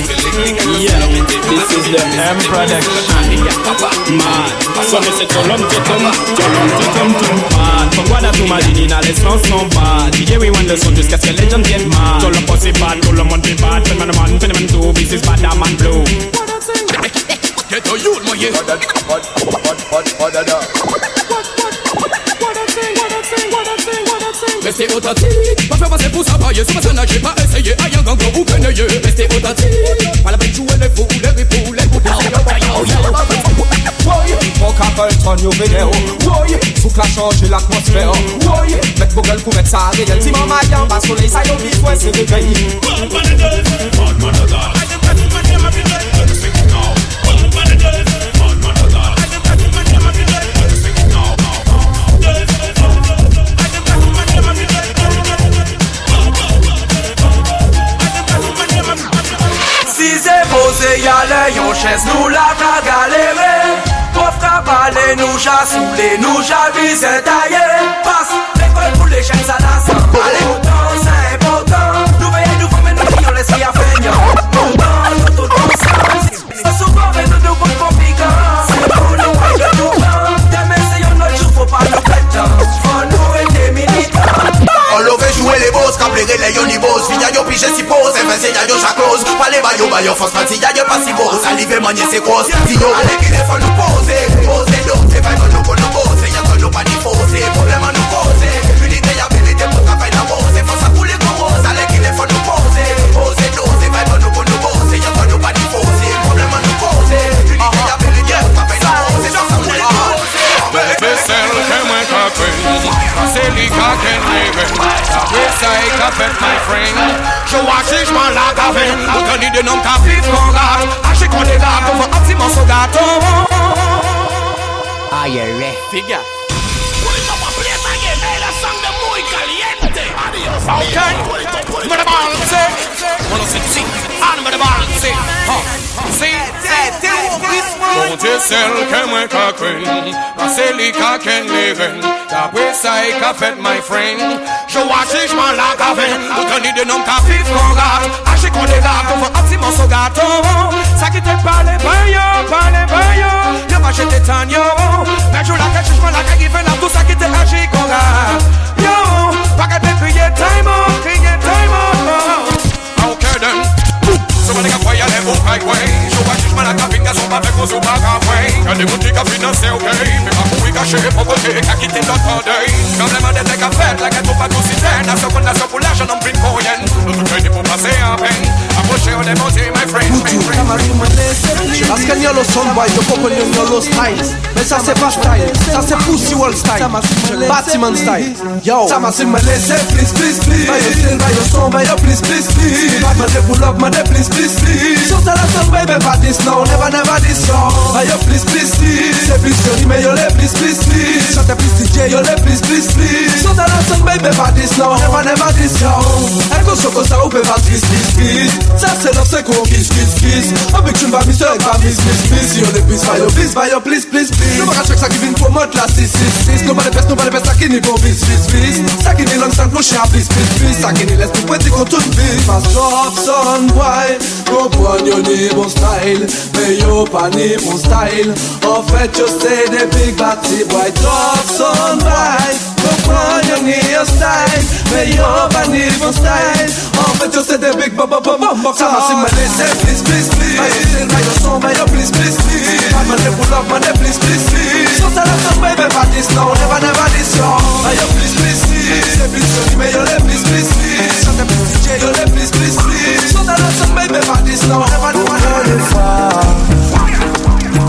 This is the M production. Man, so me say tolom totom, tolom totom tom man. From Guada to Madinina, les sons sont bad. DJ we want the son jusqu'à ce que les gens viennent mad. Tout le monde bad, tout le monde fait bad. Fait man man, fait man two, this is bad, that man blue. Get to you, my yeah. Restez authentique, pas faire passer pour s'abrailler Sur ma scène, j'ai pas essayé, aïe un gang ou penailleux Restez authentique, pas la peine de jouer les fous, les ripoux, les coups Woy, ton la Ti I dem kat ou man c'est posé, y'a les yon chaise, nous la ta galéré. Pauvre qu'à parler, nous chassoulés, nous chavis, c'est taillé. Passe, l'école pour les chaînes, ça la sent. Allez, autant, c'est important. Nous veillons, nous formons, nous qui on laisse y a feignant. Boss, quand les les yon boss Finya yo pige si pose, et eh vingt ya yo chaclose Pas les bayo bayo, force parti ya yo pas si beau. Salive manier c'est grosse, dis yo Allez qu'il faut nous poser, poser d'autres C'est pas nous pour nous poser, y'a que nous pas ni fausser Problème à nous causer, unité y'a abilité pour travailler la pose Faut ça couler comme rose, allez qu'il faut nous poser Poser d'autres, c'est pas nous pour nous poser Y'a que nous pas ni fausser, problème à nous causer Unité y'a abilité pour travailler la pose Faut ça couler comme rose. Besel que mwen ka kwen Kase li ka ken leven Sa sa e ka fet my friend. Je washi jman la gaven Ou ni de nom ka viv kon gat Ache kon de gato Fwa ati man so gato Are you ready? Figure. Okay. Mwen a balance Mwen a sit si Ka ka e ka fet my friend. Je washi jman la gaven Ou ni de nom ka viv kon gat Ache kon de gato Fwa ati man so gato. Sa ki te pale bayo Pale bayo Yo. Va jete tan yo. Men jou la ke jman la ke given up Tout sa ki te aji kon gat Yo Baka te kriye time out Kriye time out Okay then. So sou mané que apoia, levo o highway Sou baixos, mané que pinga, sou papé com seu bagaway Que nem botica yen. Approche on the monte my friend. Parce y'a le soundboy, yo comprenez y'a le style Mais ça c'est pas style, ça c'est Pussy Wall style. Batman style, yo. Ça m'a si me laisser, please, please, please. Bah yo style, bah yo son, bah yo please, please, please. Bah me pull up, me please, please, please. Sur ta la song, baby, pas this, no, never, never this song Bah yo please, please, please. C'est plus joli, mais yo les please, please, please Chante plus DJ, yo les please, please, please Sur ta la song, baby, pas this, no, never, never this song Elle go choco ça ou pe va tris, tris, tris Ça c'est notre secours Kiss kiss kiss Avec une bamise avec bamise Miss miss Si on est plus Vaille please vaille please please please Nous marrons chaque sac qui vient pour mode la 6 6 6 Nous pas les nous pas les Ça qui n'y pour bis bis bis Ça qui n'y l'homme sans clocher à bis bis bis Ça qui n'y laisse pour pointer qu'on tourne bis Fast drop son boy Comprends yo ni bon style. Mais yo pas ni bon style. En fait yo c'est des big bad boy. Stop son boy. Spanien ihr Style Med Jovan i vår style Og for just det big bop bop bop bop Tag mig til mig lidt af please please. Please Mig til den regner som mig og please please please. Har man det pull up man det please please please. So tell dig som baby this no never never this yo Mig og please please please. Det bliver så lige med jo det please please please. Så tag mig DJ jo det please please please. Så tag dig som baby faktisk no never never never this yo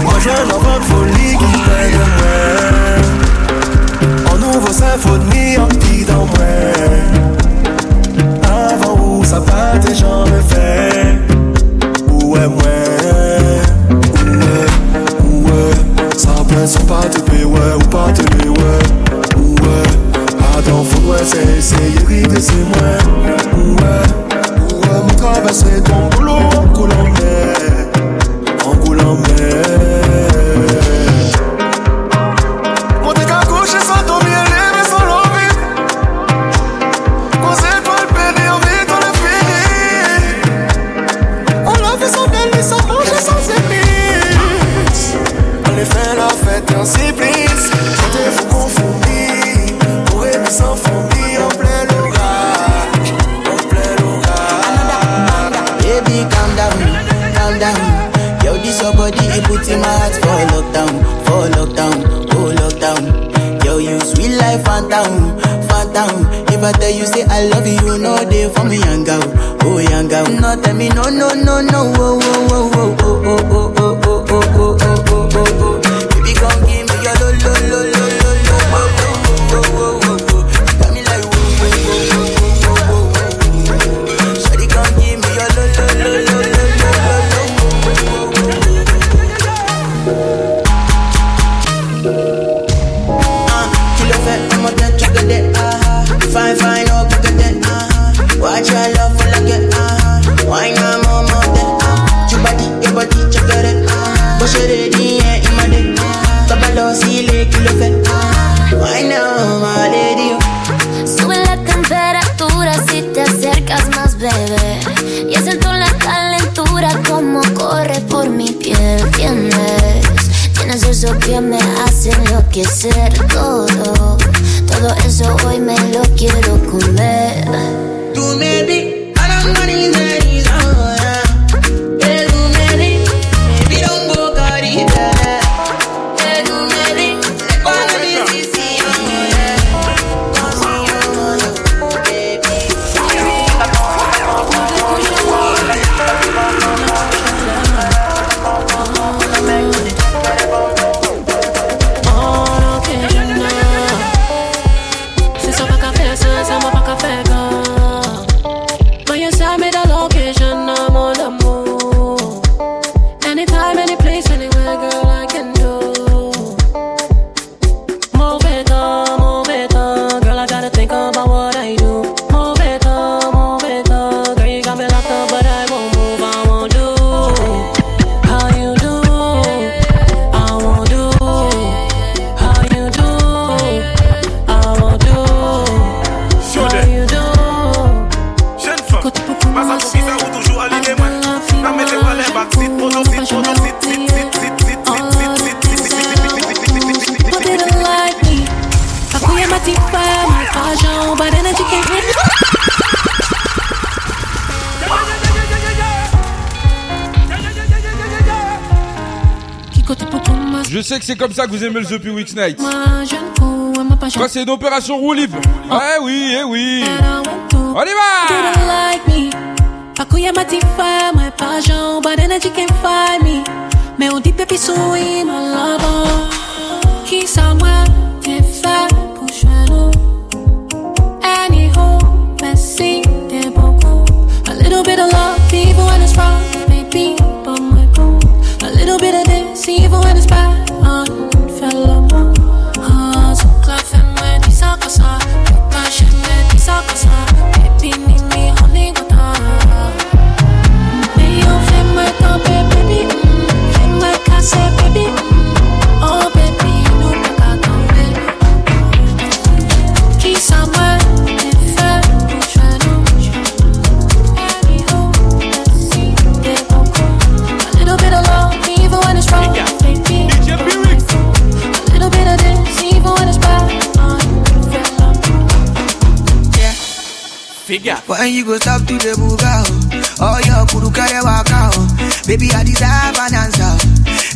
Moi je n'en veux folie qui fait de moi symphonie en petit dans moi Avant où ça va des gens me fait Où est, où est Ça plein son pas te payer ouais ou pas te payer ouais. Est? Attends faut ouais c'est essayer c'est moi. Où est? Où est? Me traverser ton boulot Je sais que c'est comme ça que vous aimez le The P Weeks Night. Quoi, c'est une opération roue libre Ouais, oui, eh oui. On y va don't like me. Akuya matifa, my passion, but energy can't find me. Mais on dit pépi souris, my lover. Qui ça, moi, t'es fait pour chez nous? When you go stop to the buga, oh, oh your kuru kare waka, oh. Baby, I deserve an answer.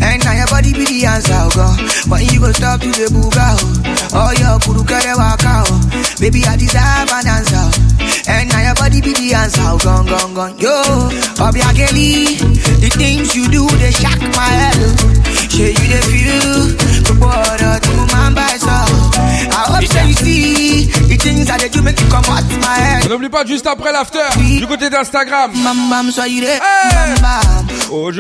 And now your body be the answer, oh, God. When you go stop to the buga, oh, oh your kuru kare waka, oh. Baby, I deserve an answer. And now your body be the answer, oh, gone, gone, gone. Yo, Bobby Kelly, the things you do, they shock my head. oh. Shey you dey feel, but what to my by. On n'oublie pas juste après l'after du côté d'Instagram. Oh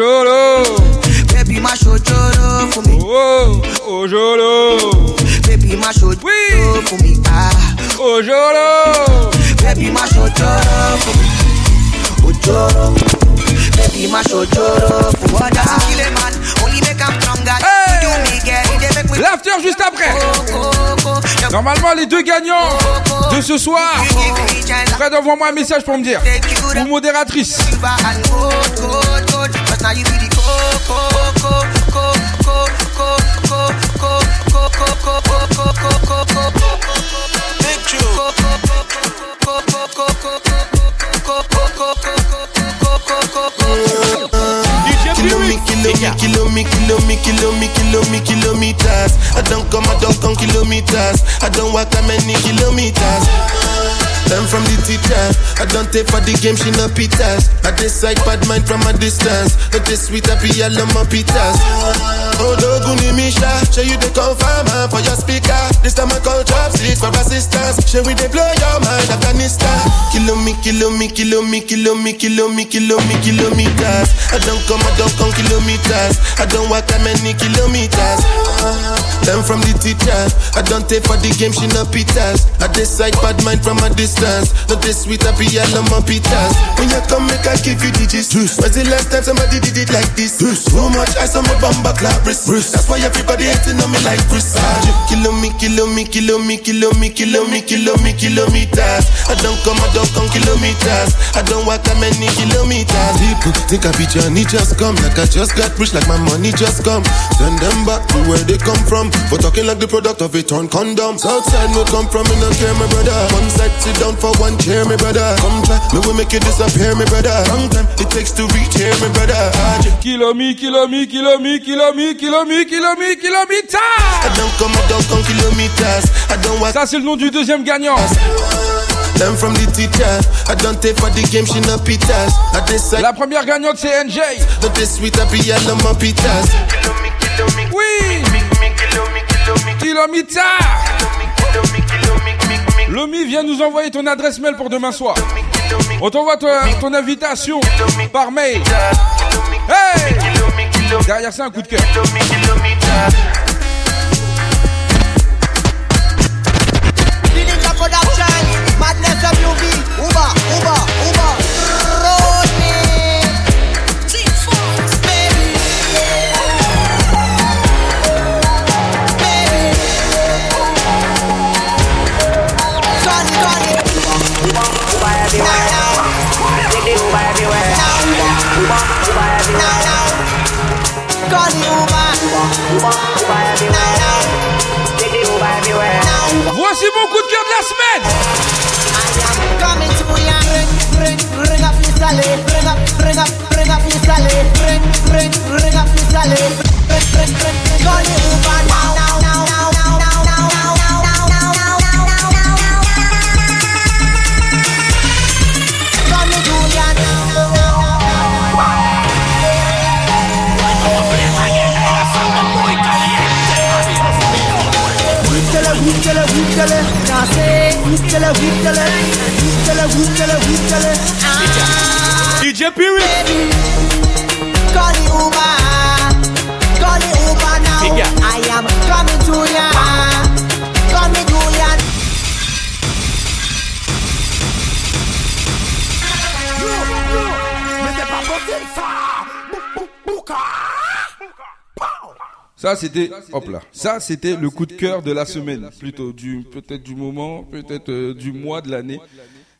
make L'after juste après. Normalement, les deux gagnants de ce soir. Fred, envoie-moi un message pour me dire. Ou modératrice. Me, kilo me, kilo me, kilo me, kilo me, kilometers. I don't come, I don't come kilometers. I don't walk that many kilometers. Learn from the teacher. I don't take for the game, she no pitas. I decide bad mind from a distance. Not this sweet, happy, I love my pitas. Oh, Doguni Misha, show you the confirm for your speaker. This time I call chopsticks for assistance. Show we they blow your mind, Afghanistan. Kilo me, kilo me, kilo me, kilo me, kilo me, kilo me, kilometers. I don't come, I don't come kilometers. I don't walk that many kilometers. Learn from the teacher. I don't take for the game, she no pitas. I decide bad mind from a distance. Not this sweet, I love my pitas. When you come, make I give you digits. When's the last time somebody did it like this? Too much ice on my bumper clap wrist. That's why everybody hating on me like Chris. Kilo me, kilo me, kilo me, kilo me, kilo me, kilo me, kilometers. I don't come, I don't come kilometers. I don't walk that many kilometers. People think I be Johnny just come. Like I just got rich, like my money just come. Send them back to where they come from. For talking like the product of a torn condom. Southside no come from, me no care, my brother. One side sit down for one chair, my brother. Come try, me will make you disappear, my brother. Long time it takes to reach here, my brother. Kilo me, kilo me, kilo me, kilo me, kilo me, kilo me, kilometers. I don't come, I don't come kilometers. I don't walk. Ça, c'est le nom du deuxième gagnant. Learn from the teacher. I don't take for the game, she no pitas. I decide. La première gagnante, c'est NJ. Not this sweet, I love my pitas. Oui. Kilomita. Lomi vient nous envoyer ton adresse mail pour demain soir. On t'envoie ton, ton invitation par mail. Hey Derrière ça, un coup de cœur. good girl, less men. I am Coming to ya, ring, ring, ring up your sally, ring up, ring up, ring up your sally, ring, ring, ring up your sally, ring, ring, ring, ring, call you Uber now. huitele. DJ Piri. Call the Uber, call the Uber now. I am coming to ya, coming to ya. C'était, hop là, ça c'était le coup de cœur de la semaine, plutôt du peut-être du moment, peut-être euh, du mois de l'année.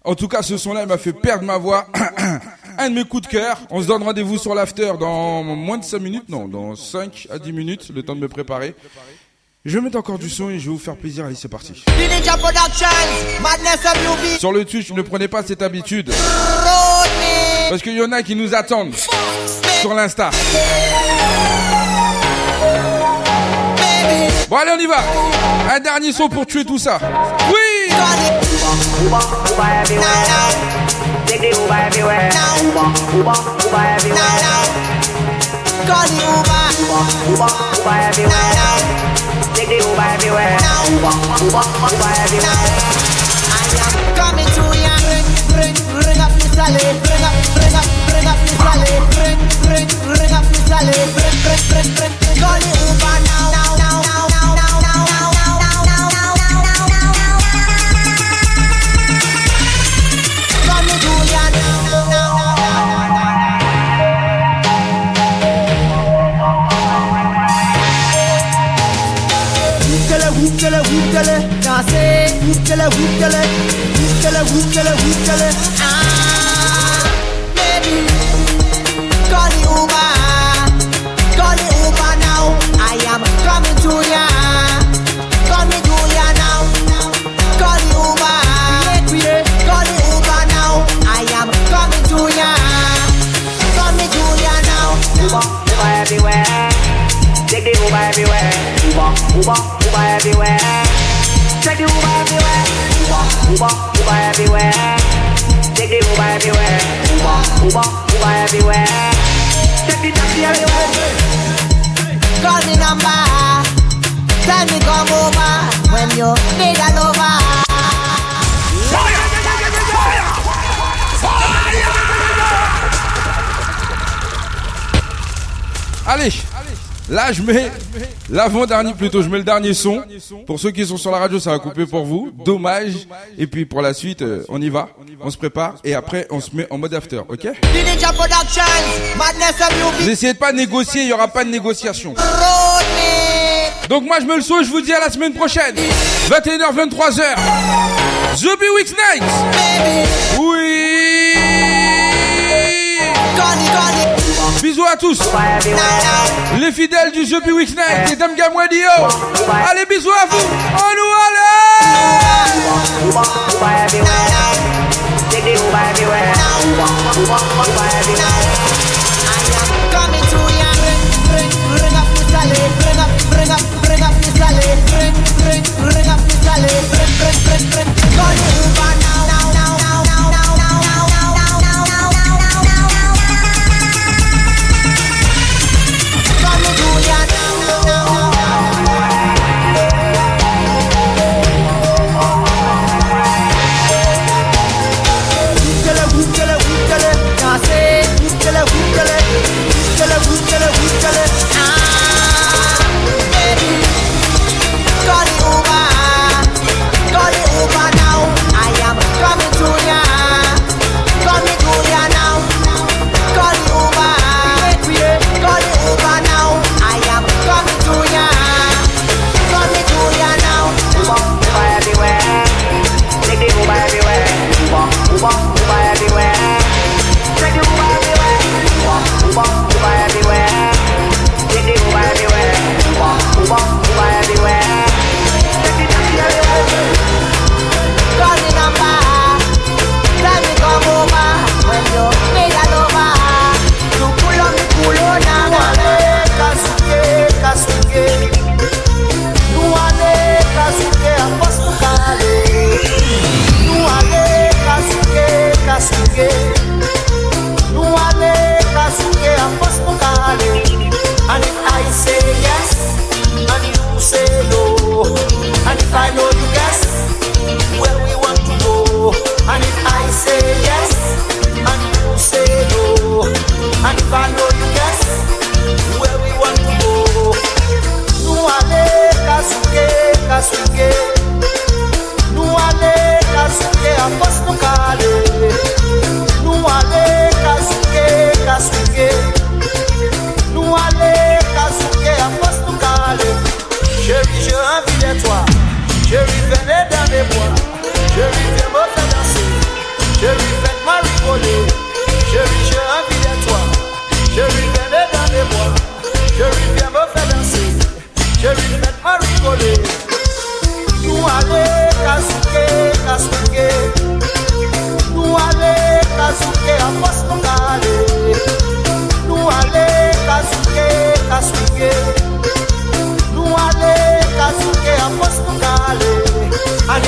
En tout cas, ce son-là il m'a fait perdre ma voix. Un de mes coups de cœur. On se donne rendez-vous sur l'after dans moins de 5 minutes, non, dans 5 à 10 minutes, le temps de me préparer. Je vais mettre encore du son et je vais vous faire plaisir. Allez, c'est parti. Sur le Twitch, ne prenez pas cette habitude. Parce qu'il y en a qui nous attendent sur l'Insta. Bon, allez, on y va. Un dernier son pour tuer tout ça. Oui! Whoop-tele, whoop-tele, danser. Whoop-tele, whoop-tele, whoop-tele, whoop-tele, whoop-tele. Ah, baby, call the Uber, call the Uber now. I am coming to ya, coming to ya now. Call the Uber, call the Uber now. I am coming to ya, coming to ya now. Uber, Uber everywhere. Take Uber everywhere. Uber, Uber, Uber everywhere. Take the Uber everywhere. Uber, Uber, Uber everywhere. Take the Uber everywhere. Uber, Uber, Uber everywhere. Take the taxi everywhere. Call me number. Tell me come over when you need a lover. Allez, là je mets l'avant-dernier, plutôt je mets le dernier son. Pour ceux qui sont sur la radio, ça va couper pour vous. Dommage. Et puis pour la suite, euh, on y va. On se prépare et après on se met en mode after, ok? N'essayez pas de négocier, il n'y aura pas de négociation. Donc moi je me le sauve, je vous dis à la semaine prochaine. 21h, 23h. The Big Week Night. Oui. Bisous à tous. Les fidèles du Big Week Night, les Dame Gamwadio. Allez, bisous à vous. On nous allez. kazuke apostokale nuale kazuke kasuike nuale kazuke apostokale ani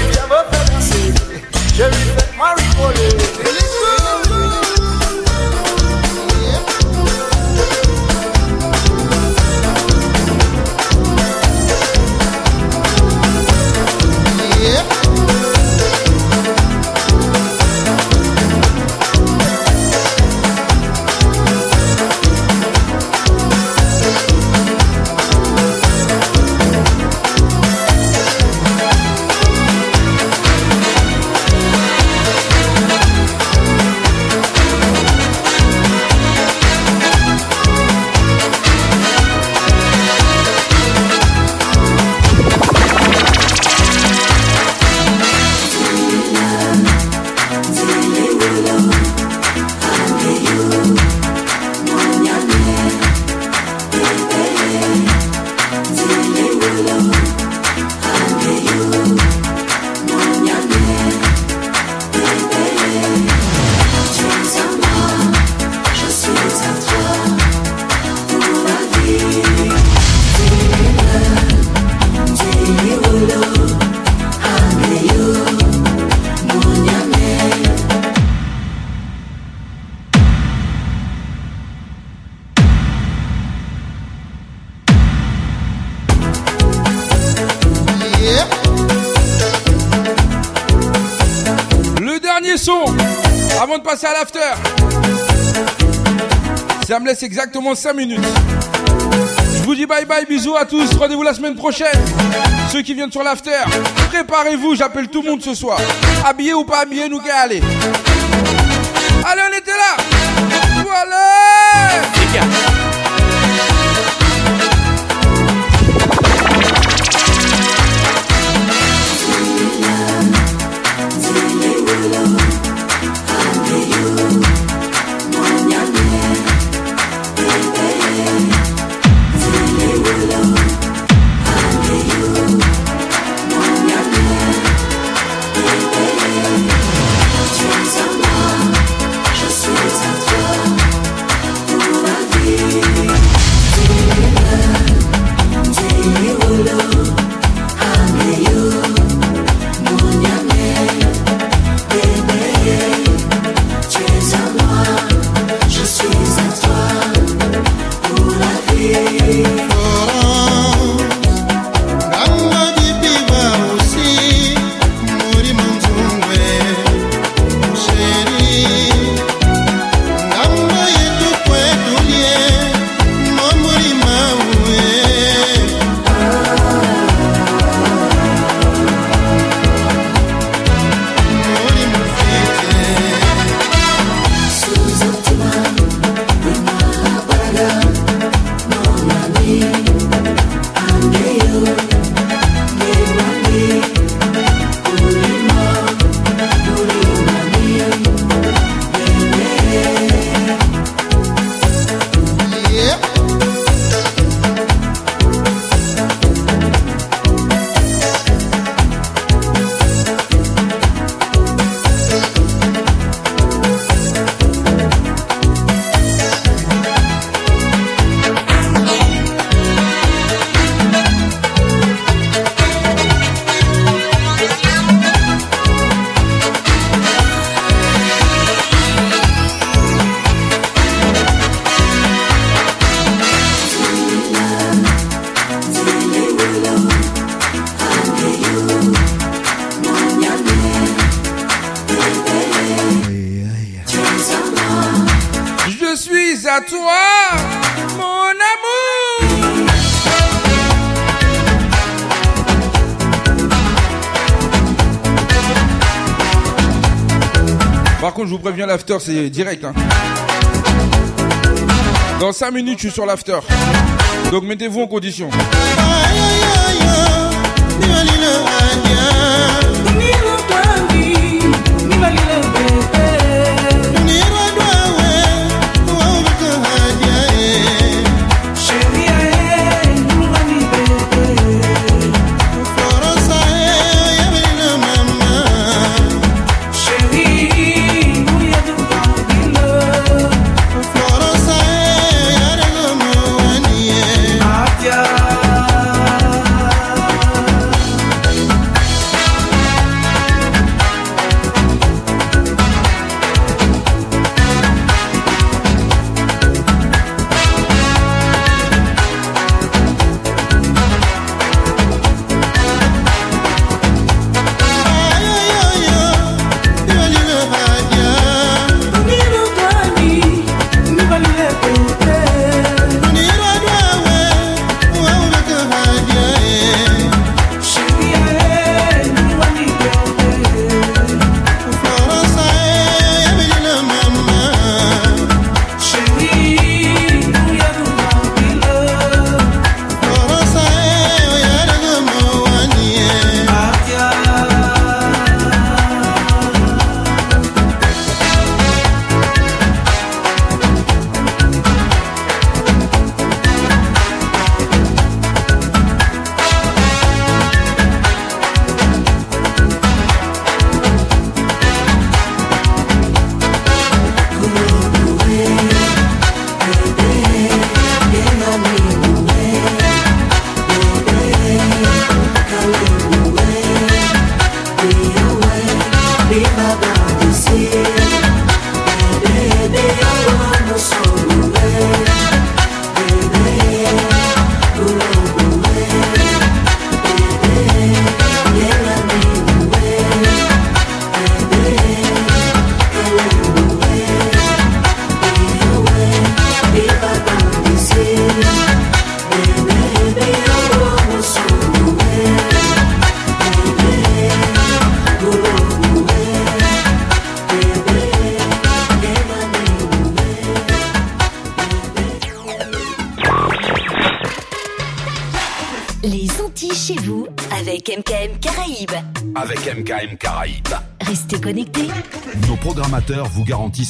passer à l'after. Ça me laisse exactement 5 minutes. Je vous dis bye bye, bisous à tous. Rendez-vous la semaine prochaine. Ceux qui viennent sur l'after, préparez-vous, j'appelle tout le monde ce soir. Habillé ou pas habillé, nous qu'à aller. L'after, c'est direct. Hein. Dans 5 minutes, je suis sur l'after. Donc mettez-vous en condition.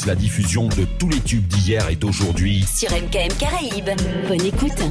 La diffusion de tous les tubes d'hier et d'aujourd'hui sur MKM Caraïbes. Bonne écoute.